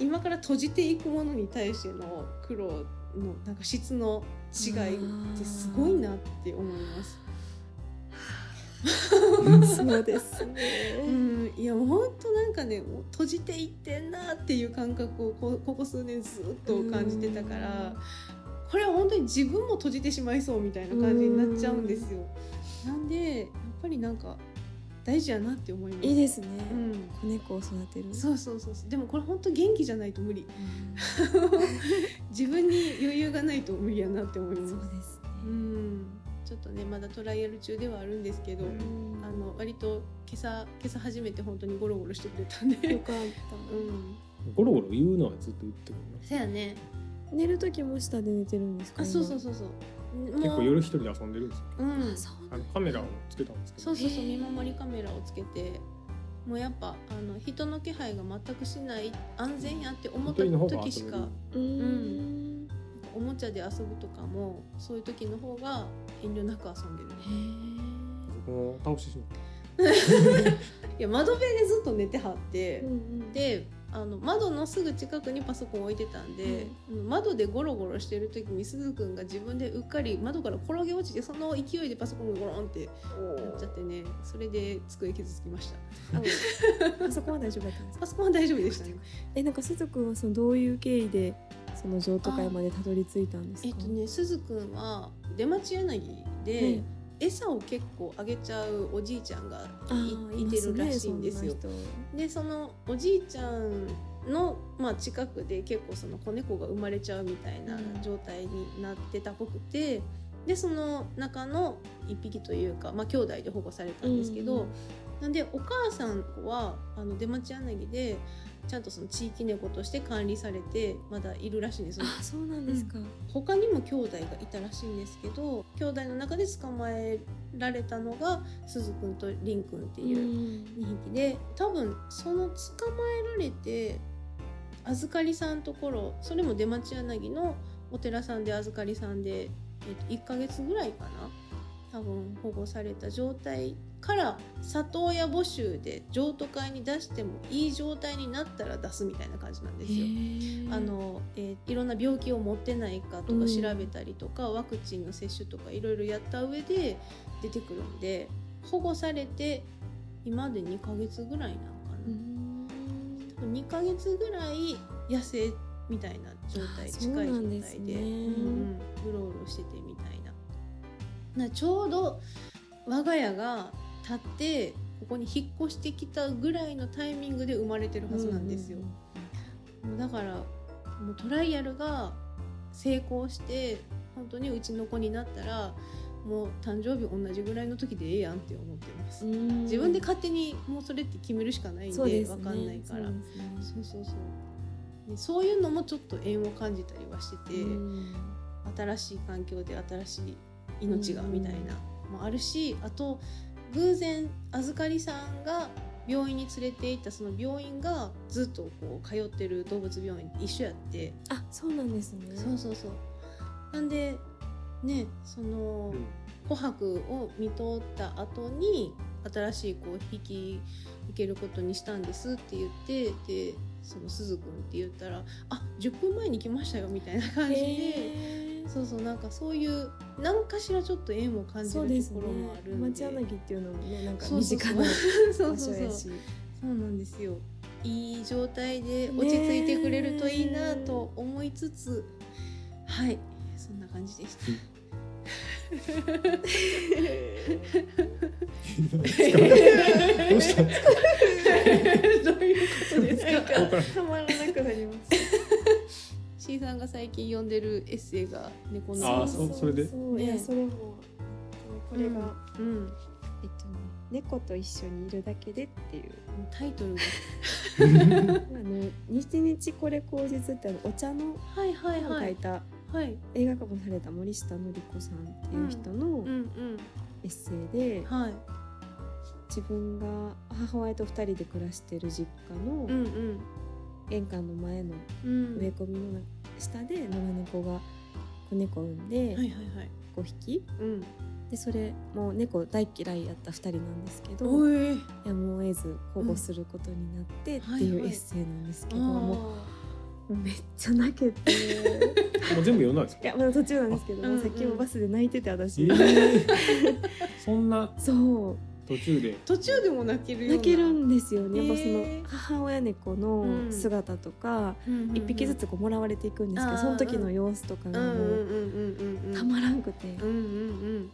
S1: 今から閉じていくものに対しての苦労のなんか質の違いってすごいなって思います。
S4: そうです
S1: う
S4: ね。
S1: ん、いや本当なんかね閉じていってんなっていう感覚をこここ数年ずっと感じてたからこれは本当に自分も閉じてしまいそうみたいな感じになっちゃうんですよ。なんでやっぱりなんか大事やなって思います。
S4: いいですね。
S1: うん
S4: 子猫を育てる。
S1: そうそうそうそうでもこれ本当元気じゃないと無理 自分に余裕がないと無理やなって思います
S4: そうですね。
S1: うんちょっとねまだトライアル中ではあるんですけど、
S2: うん
S1: あの割と今朝今朝初めて本当にゴロゴロしてくれたんで
S4: よかっ
S1: うん
S2: ゴロゴロ言うのはずっと言ってる
S1: そやね
S4: た。寝る時も下で寝てるんですか？
S1: あそうそうそうそう
S2: な結構夜一人で遊んでるんですよ
S1: うん
S4: 今。あそう
S2: あのカメラをつけたんですけど
S1: そうそうそう見守りカメラをつけてもうやっぱあの人の気配が全くしない安全やって思った時しか
S4: うーん。
S1: おもちゃで遊ぶとかもそういう時の方が遠慮なく遊んでる
S4: へ
S2: 僕も倒してしまっ
S1: いや窓辺でずっと寝てはって
S4: え。うんうん。
S1: であの窓のすぐ近くにパソコン置いてたんで、窓でゴロゴロしてる時にすずくんが自分でうっかり窓から転げ落ちてその勢いでパソコンがゴロンってやっちゃってねそれで机傷つきました。
S4: あそこは大丈夫だったんですか？
S1: パソコンは大丈夫でしたね
S4: えなんかすずくんはそのどういう経緯でその譲渡会までたどり着いたんですか？
S1: えっとねすずくんは出町柳で、
S4: はい
S1: 餌を結構あげちゃうおじいちゃんがいいてるらしいんですよ。
S4: ますね
S1: でそのおじいちゃんの、まあ、近くで結構その子猫が生まれちゃうみたいな
S4: うん。
S1: 状態になってたっぽくてでその中の一匹というか、まあ、兄弟で保護されたんですけど、
S4: うん。
S1: なんでお母さんはあの出町柳でちゃんとその地域猫として管理されてまだいるらしいんですよ。
S4: あそうなんですか。
S1: 他にも兄弟がいたらしいんですけど兄弟の中で捕まえられたのがすずくんとりんくんっていう
S4: うん。
S1: 2匹で多分その捕まえられて預かりさんところそれも出町柳のお寺さんで預かりさんで、えっと1ヶ月ぐらいかな多分保護された状態から里親募集で譲渡会に出してもいい状態になったら出すみたいな感じなんですよ。あのえーいろんな病気を持ってないかとか
S4: うん
S1: 調べたりとか、ワクチンの接種とかいろいろやった上で出てくるんで保護されて今で2ヶ月ぐらいなのか
S4: う
S1: な、
S4: ん。
S1: 多分2ヶ月ぐらい野生みたいな状態
S4: あ
S1: 近い状態でうんうんうろうろしててみたいな。なちょうど我が家が建ってここに引っ越してきたぐらいのタイミングで生まれてるはずなんですよ。もうだからもうトライアルが成功して本当にうちの子になったらもう誕生日同じぐらいの時でええやんって思ってます。
S5: うん。
S1: 自分で勝手にもうそれって決めるしかないんで
S5: ですね。
S1: わかんないから。
S5: そうね。
S1: そうそうそう。でそういうのもちょっと縁を感じたりはしてて、
S5: うん。
S1: 新しい環境で新しい命が
S5: うん
S1: みたいな。もあるしあと偶然預かりさんが病院に連れて行ったその病院がずっとこう通ってる動物病院一緒やって。
S5: あそうなんですね。
S1: そうそうそう。なんでねその琥珀を見とった後に新しい子を引き受けることにしたんですって言ってでその鈴くんって言ったら「あ10分前に来ましたよ」みたいな感じで。そうそうなんかそういう何かしらちょっと縁を感じる
S5: そうですね。
S1: ところもあるんで。
S5: 町柳っていうのもねなんか
S1: そうそうそう。
S5: 身近な
S1: そう
S5: 場所やし。
S1: そうなんですよ。いい状態で落ち着いてくれるといいなと思いつつ。はい。そんな感じでした。
S2: どうしたんですか？
S1: どういうことですか？
S5: たまらなくなります
S1: C さんが最近読んでるエッセイが猫の。
S2: あーそそれで？
S5: そうい
S1: ね。
S5: やそれもこれが、
S1: うん
S4: えっとね猫と一緒にいるだけでっていう。
S1: タイトルが。
S4: あの日日これ口実ってお茶の
S1: はいはいはい。
S4: 書いた
S1: はい。
S4: 映画化もされた森下典子さんっていう人の
S1: うんうん
S4: エッセイで、
S1: はい。
S4: 自分が母親と二人で暮らしてる実家の
S1: うんうん。
S4: 玄関の前の
S1: うん。
S4: 植え込みの下で野良猫が子猫を産んで
S1: はいはいはい。
S4: 5匹
S1: うん。
S4: でそれもう猫大嫌いやった2人なんですけどやむを得ず保護することになってって
S1: はい
S4: うエッセイなんですけど、
S1: あ
S4: もめっちゃ泣けて。い
S2: もう全部読んだんですか？
S4: やまだ途中なんですけど、
S1: あうんうん
S4: さっきもバスで泣いてて私、
S2: えー。そんな
S4: そう
S2: 途中で。
S1: ー途中でも泣けるような。
S4: 泣けるんですよね、やっぱその母親猫の姿とか、一匹ずつこうもらわれていくんですけど、その時の様子とか
S1: うん
S4: がもうたまらんくて、
S1: うんうんうん。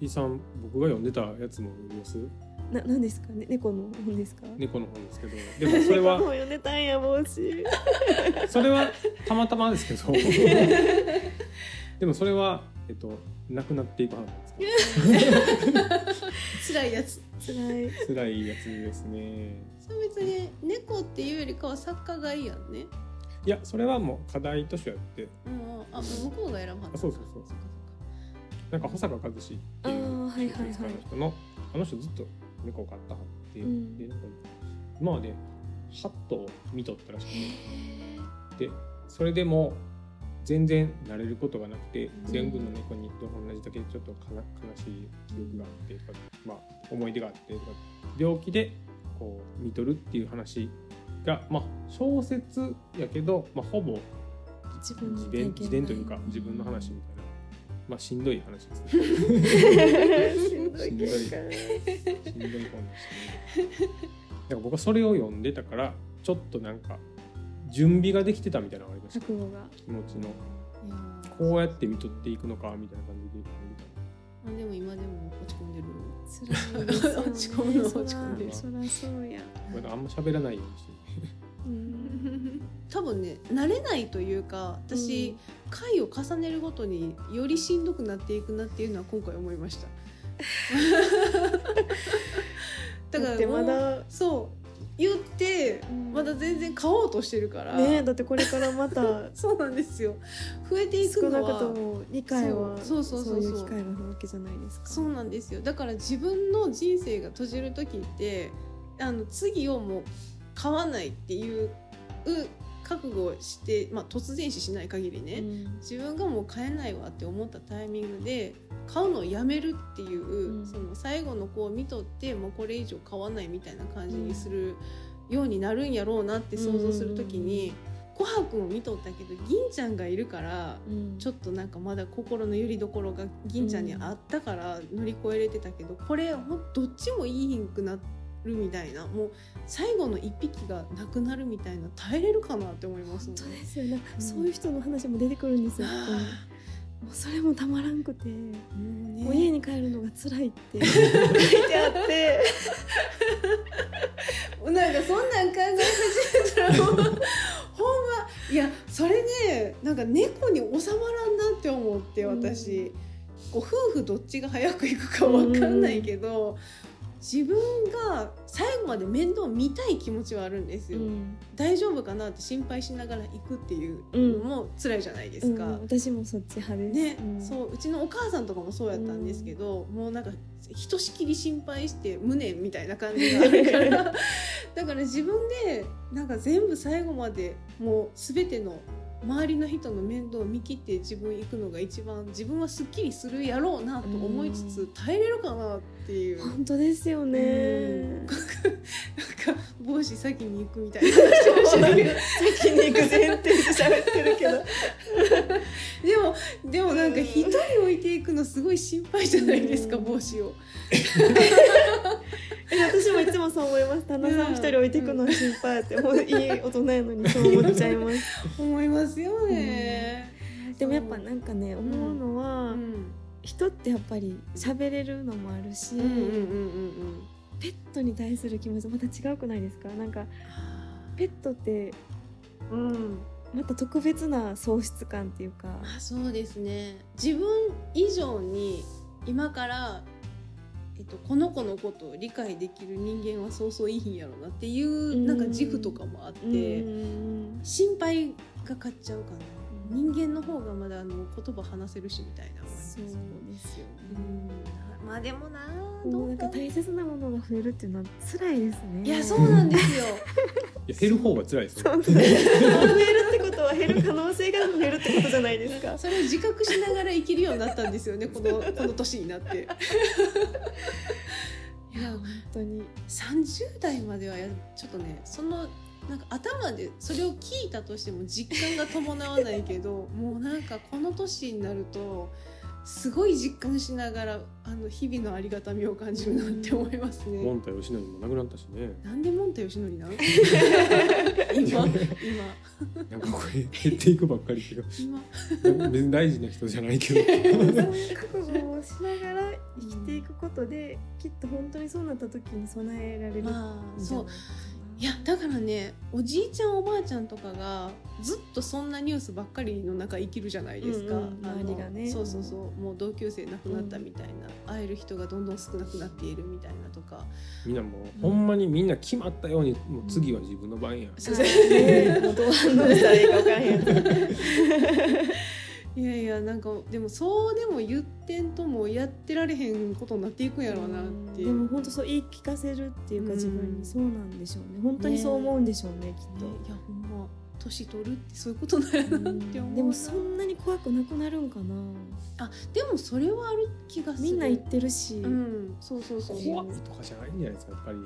S2: ひいさん僕が読んでたやつも読みます？
S4: ななんですか？ね猫の本ですか？
S2: 猫の本ですけど。でもそれは
S4: 猫の本読んでたんや帽子。
S2: それはたまたまですけど。でもそれはえっとなくなっていく話なんです
S1: 辛いやつ。
S4: 辛い。
S2: か辛いやつですね。
S1: それ別に猫っていうよりかは作家がいいやんね。
S2: いやそれはもう課題図書やって。
S1: うんあ向こうが選ばはった
S2: あそうそうそう。
S1: そっかそっか
S2: なんか保坂和志って
S4: あ
S2: いう小説家の人のあの人ずっと猫を飼ったはって、
S4: うん。
S2: でなんか今まで8頭見とったらしくてでそれでも全然慣れることがなくて
S1: うん
S2: 全部の猫に同じだけちょっとかな悲しい記憶があってとか、まあ、思い出があってとか病気でこう見とるっていう話が、まあ、小説やけど、まあ、ほぼ
S4: 自分の
S2: 自伝自伝というか自分の話みたいな、まあ、しんどい話ですね。
S4: しんどい
S2: 本でしたね。だから僕はそれを読んでたからちょっとなんか準備ができてたみたいなのがありました。
S4: 覚悟が。
S2: 気持ちの。こうやって見とっていくのかみたいな感じで。
S1: あでも今でも落ち込んでる。
S4: 辛いですよね
S1: 落ち込む落ち込んでる。
S4: そらそうや、
S2: あんま喋らないようにして
S4: うん、
S1: 多分ね慣れないというか私、回を重ねるごとによりしんどくなっていくなっていうのは今回思いました。だから
S4: まだ
S1: そう言って
S4: うん。
S1: まだ全然買おうとしてるから、
S4: ねえだってこれからまた
S1: そうなんですよ。増えていく
S4: 少な
S1: のは
S4: くとも2回は
S1: そうそうそうそう
S4: いう機会があるわけじゃないですか。
S1: そうなんですよ。だから自分の人生が閉じる時ってあの次をもう買わないっていう覚悟をして、まあ、突然死しない限りね、
S4: うん。
S1: 自分がもう買えないわって思ったタイミングで買うのをやめるっていう、
S4: うん。
S1: その最後の子を見とってもうこれ以上買わないみたいな感じにするようになるんやろうなって想像する時に「琥珀」も見とったけど銀ちゃんがいるから
S4: うん。
S1: ちょっとなんかまだ心の拠り所が銀ちゃんにあったから乗り越えれてたけど、これほんどっちもいいひんくなるみたいなもう最後の一匹がなくなるみたいな耐えれるかなって思いますもん
S4: 本当ですよね、
S1: うん。
S4: そういう人の話も出てくるんですよ、もうそれもたまらんくて、
S1: もう
S4: 家に帰るのが辛いって。書いてあって。
S1: なんかそんなん考え始めたらもうほんまいやそれねなんか猫に収まらんなって思って私、こう夫婦どっちが早く行くかわかんないけど、自分が最後まで面倒見たい気持ちはあるんですよ、
S4: うん。
S1: 大丈夫かなって心配しながら行くっていうのも辛いじゃないですか。
S4: うん。私もそっち派です。
S1: ね、
S4: うん。
S1: そううちのお母さんとかもそうやったんですけど、もうなんかひとしきり心配して無念みたいな感じがあるから。だから自分でなんか全部最後までもう全ての周りの人の面倒を見切って自分行くのが一番自分はすっきりするやろうなと思いつつ耐えれるかなっていう。
S4: 本当ですよね、
S1: うんなんか帽子先に行くみたいな
S4: 先に行く前提で喋ってるけど
S1: でもでもなんか一人置いていくのすごい心配じゃないですか
S4: うん
S1: 帽子を。
S4: え私もいつもそう思います旦那さん一人置いていくのは心配ってもういい大人やのにそう思っちゃいます
S1: 思いますよね。
S4: でもやっぱなんかね思うのは、
S1: うん
S4: 人ってやっぱり喋れるのもあるし、
S1: うんうんうんうんうん。
S4: ペットに対する気持ちまた違うくないですか？なんかペットって
S1: うん。
S4: また特別な喪失感っていうか
S1: あそうですね。自分以上に今から。えっと、この子のことを理解できる人間はそうそういいんやろうなっていうなんか自負とかもあって、
S4: うん。
S1: 心配が勝っちゃうかな。人間の方がまだあの言葉話せるしみたいな
S4: そうですよね。
S1: うんまあでもな
S4: もうな。んか大切なものが増えるっていうのは辛いですね。
S1: いやそうなんですよ。
S2: いや減る方が辛いですよ。
S4: そう増え るってことは減る可能性が増えるってことじゃないですか。
S1: それを自覚しながら生きるようになったんですよねこのこの年になって。いや
S4: 本当に。
S1: 30代まではやちょっとねそのなんか頭でそれを聞いたとしても実感が伴わないけどもうなんかこの年になるとすごい実感しながらあの日々のありがたみを感じるなって思いますね。
S2: モンタヨシノリもなくなったしね。
S1: なんでモンタヨシノリなの？今。今。
S2: なんかこれ減っていくばっかりっていうか。
S1: 今。
S2: 別に大事な人じゃないけど。
S4: そういう覚悟をしながら生きていくことできっと本当にそうなった時に備えられる。
S1: まあそう
S4: い
S1: やだからねおじいちゃんおばあちゃんとかがずっとそんなニュースばっかりの中生きるじゃないですか、
S4: うんうん周りがね。
S1: そうそうそう。もう同級生亡くなったみたいな、会える人がどんどん少なくなっているみたいなとか。
S2: みんなもうほんまにみんな決まったようにもう次は自分の番や。
S1: そう
S4: なね。もうどう反応したらいいか分からへん
S1: いやいやなんかでもそうでも言ってんともやってられへんことになっていくんやろうなって。いう。
S4: でも本当そう言い聞かせるっていうか
S1: うん
S4: 自分に。そうなんでしょうね。本当にそう思うんでしょうねきっと。
S1: ね、いやほんま年取るってそういうことなんやなって思うな。
S4: でもそんなに怖くなくなるんかな。
S1: あでもそれはある気がする。
S4: みんな言ってるし、
S1: うん。そうそうそう
S2: 怖いとかじゃないんじゃないですかやっぱり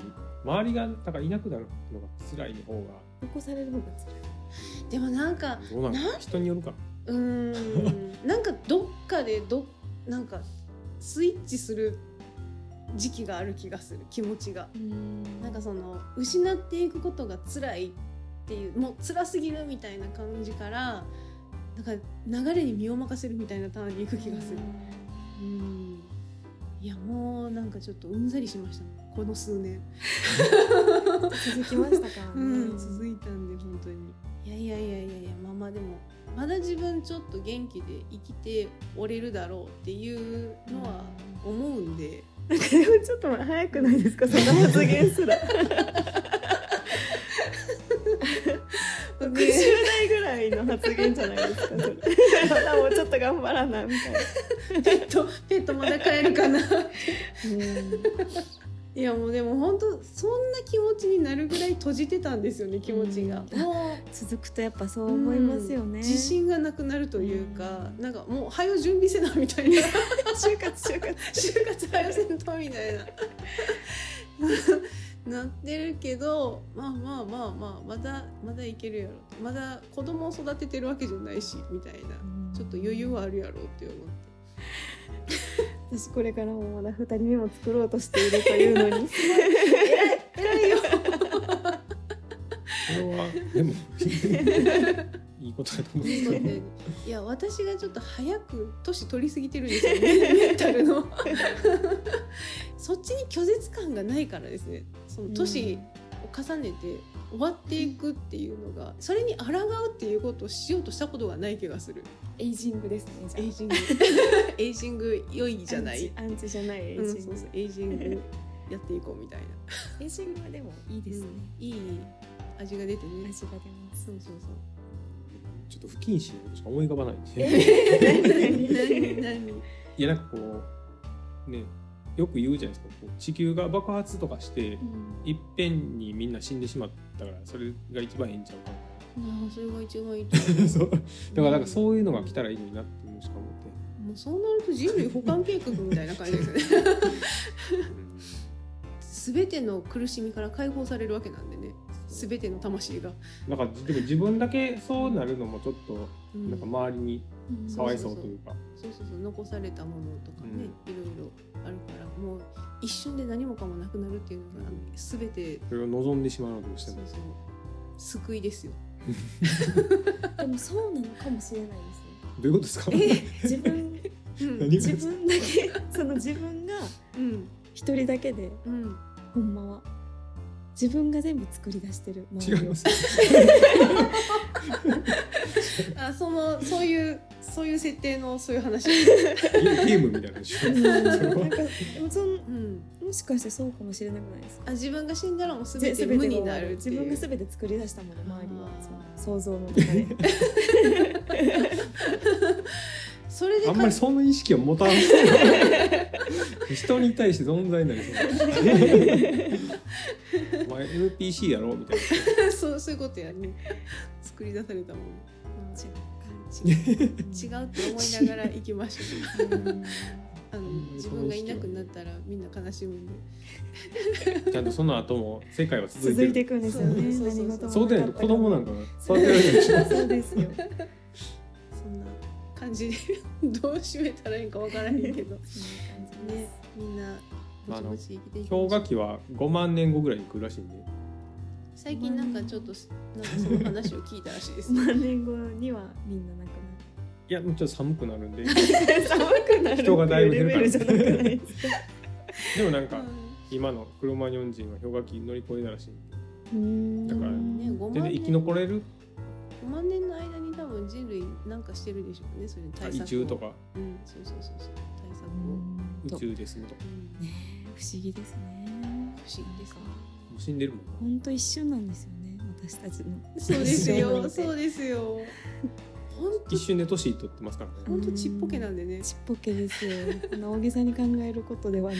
S2: 周りがだからいなくなるのが辛い方が。
S4: 残される方が辛い。
S1: でもなんか
S2: どうなん人によるか
S1: うーん。なんかどっかでどなんかスイッチする時期がある気がする気持ちが。なんかその失っていくことが辛いっていうもう辛すぎるみたいな感じからなんか流れに身を任せるみたいなターンに行く気がする。うん。いやもうなんかちょっとうんざりしましたこの数年。
S4: 続きましたか。らね、
S1: うん、続いたんで本当にいやいやいやいやいやまあまあでもまだ自分ちょっと元気で生きておれるだろうっていうのは思うんで、
S4: なんかでもちょっと早くないですか？そんな発言すら。60代ぐらいの発言じゃないですか？それ。まだもうちょっと頑張らなみたいな。
S1: ペットペットまだ飼えるかな？
S4: うん
S1: いやもうでも本当そんな気持ちになるぐらい閉じてたんですよね気持ちが、
S4: うん
S1: もう
S4: 続くとやっぱそう思いますよね、
S1: うん自信がなくなるというか、なんかもう早よ準備せなみたいな。
S4: 就 活就活。
S1: 就活 早よせんとみたいな。なってるけどまあまあまあまあまだまだいけるやろ。まだ子供を育ててるわけじゃないしみたいな。ちょっと余裕はあるやろうって思って
S4: 私これからもまだ2人目も作ろうとしているというのに。
S1: 偉いよ。
S2: それはでもいいことだと思うんですけど
S1: いや私がちょっと早く年取りすぎてるんですよね。メンタルの。そっちに拒絶感がないからですね。その年を重ねて終わっていくっていうのがそれに抗うっていうことをしようとしたことがない気がする。
S4: エイジングですねじゃ
S1: エイジング。エイジング良いじゃない。
S4: アンチアンチじゃない
S1: うんエイ
S4: ジング、
S1: そうそう。エイジングやっていこうみたいな。
S4: エイジングはでもいいですね、
S1: うん。いい味が出てね。
S4: 味が出ます。
S1: そうそうそう。
S2: ちょっと不謹慎しか思い浮かばないんで
S1: 何？何？
S2: いやなんかこうねよく言うじゃないですか。こう地球が爆発とかしていっぺんにみんな死んでしまったからそれが一番いいんちゃうか
S1: ああそれが一番いい
S2: そう。だからなんかそういうのが来たらいいのになってもしか思って、
S1: うもうそうなると人類保管計画みたいな感じですね。全ての苦しみから解放されるわけなんでね全ての魂が、
S2: なんかでも自分だけそうなるのもちょっと
S1: うん。
S2: なんか周りに
S4: うん。
S2: かわいそうというか、
S1: そうそうそう。残されたものとかね、いろいろあるからもう一瞬で何もかもなくなるっていうのが全て
S2: それを望んでしまうのどうしても
S1: そうそう。救いですよ。
S4: でもそうなのかもしれないですね。
S2: どういうことですか？
S4: 自分
S1: うん。
S2: 何
S4: 自分だけその自分が
S1: うん。
S4: 一人だけで
S1: うん。
S4: ほんまは自分が全部作り出してる周りを
S2: 違います。
S1: あそのそういうそういう設定のそういう話、
S2: ゲゲームみたいなでしょ
S4: うん。なんかそん
S1: うん、
S4: もしかしてそうかもしれなくないですか？
S1: あ自分が死んだらもう
S4: ぜ
S1: 全て無になる
S4: 自分が全て作り出したもの周りは想像の中で
S1: それで
S2: あんまりそんな意識を持たん人に対して存在ないお前 NPC やろみたいな
S1: そう そういうことやね。作り出されたもの
S4: 違
S1: 違う。違うって思いながら行きましょう。
S4: う
S1: あの自分がいなくなったらみんな悲しむんで。
S2: ちゃんとその後も世界は続いてる。
S4: 続いていくんですよね。
S1: そうそうそう
S4: 何事も
S2: そうでないと子供なんか
S4: な そうですよ。
S1: そんな感じ。で どう締めたらいいんかわからへんけど。ねみんなぼちぼち生きていきましょ
S2: 氷
S1: う
S2: 河期は5万年後ぐらいに来るらしいんで。
S1: 最近なんかちょっとなんかその話を聞いたらしいです。ね
S4: 万年後にはみんななく
S2: いやもうちょっと寒くなるんで。
S4: 寒くなる
S2: 人がだいぶ減るから。
S4: レベルじゃなくない。ですか
S2: でもなんか
S1: う
S2: 今のクロマニョン人は氷河期乗り越えたらしいだから
S1: んね5万
S2: 全然生き残れる
S1: 5万年の間に多分人類なんかしてるでしょうねそれに対策を。
S2: 移住とか。
S1: うんそうそうそうそう。対策を、
S2: 宇宙で住むとか。
S1: うん。
S4: ねえ不思議ですね。
S1: 不思議ですね
S2: もう死んでるもんな。
S4: 本当一瞬なんですよね私たちの。
S1: そうですよ。そうですよ本当。
S2: 一瞬で年取ってますからね。
S1: 本当ちっぽけなんでね。
S4: ちっぽけですよ。大げさに考えることではない。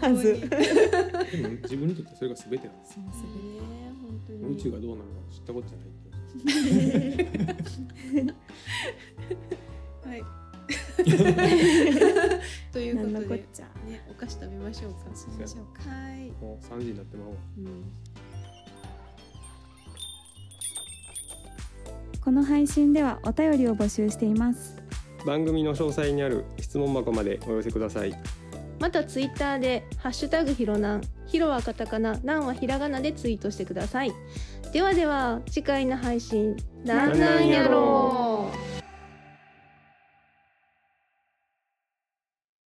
S4: はず。
S1: ね
S2: でも自分にとってそれが全てなんです
S4: そうす
S1: 本当に。
S2: 宇宙がどうなるのか知ったことじゃない
S1: はい。という
S4: 何
S1: ことで
S4: のこっちゃ
S1: ねお菓子食べましょうか。
S4: そうしましょうか
S1: はい、
S2: もう3時になってまうわ
S1: う。ん
S3: この配信ではお便りを募集しています。
S2: 番組の詳細にある質問箱までお寄せください。
S1: またツイッターで「ハッシュタグひろなん」ひろはカタカナ、なんはひらがなでツイートしてください。ではでは次回の配信、だんなんやろう。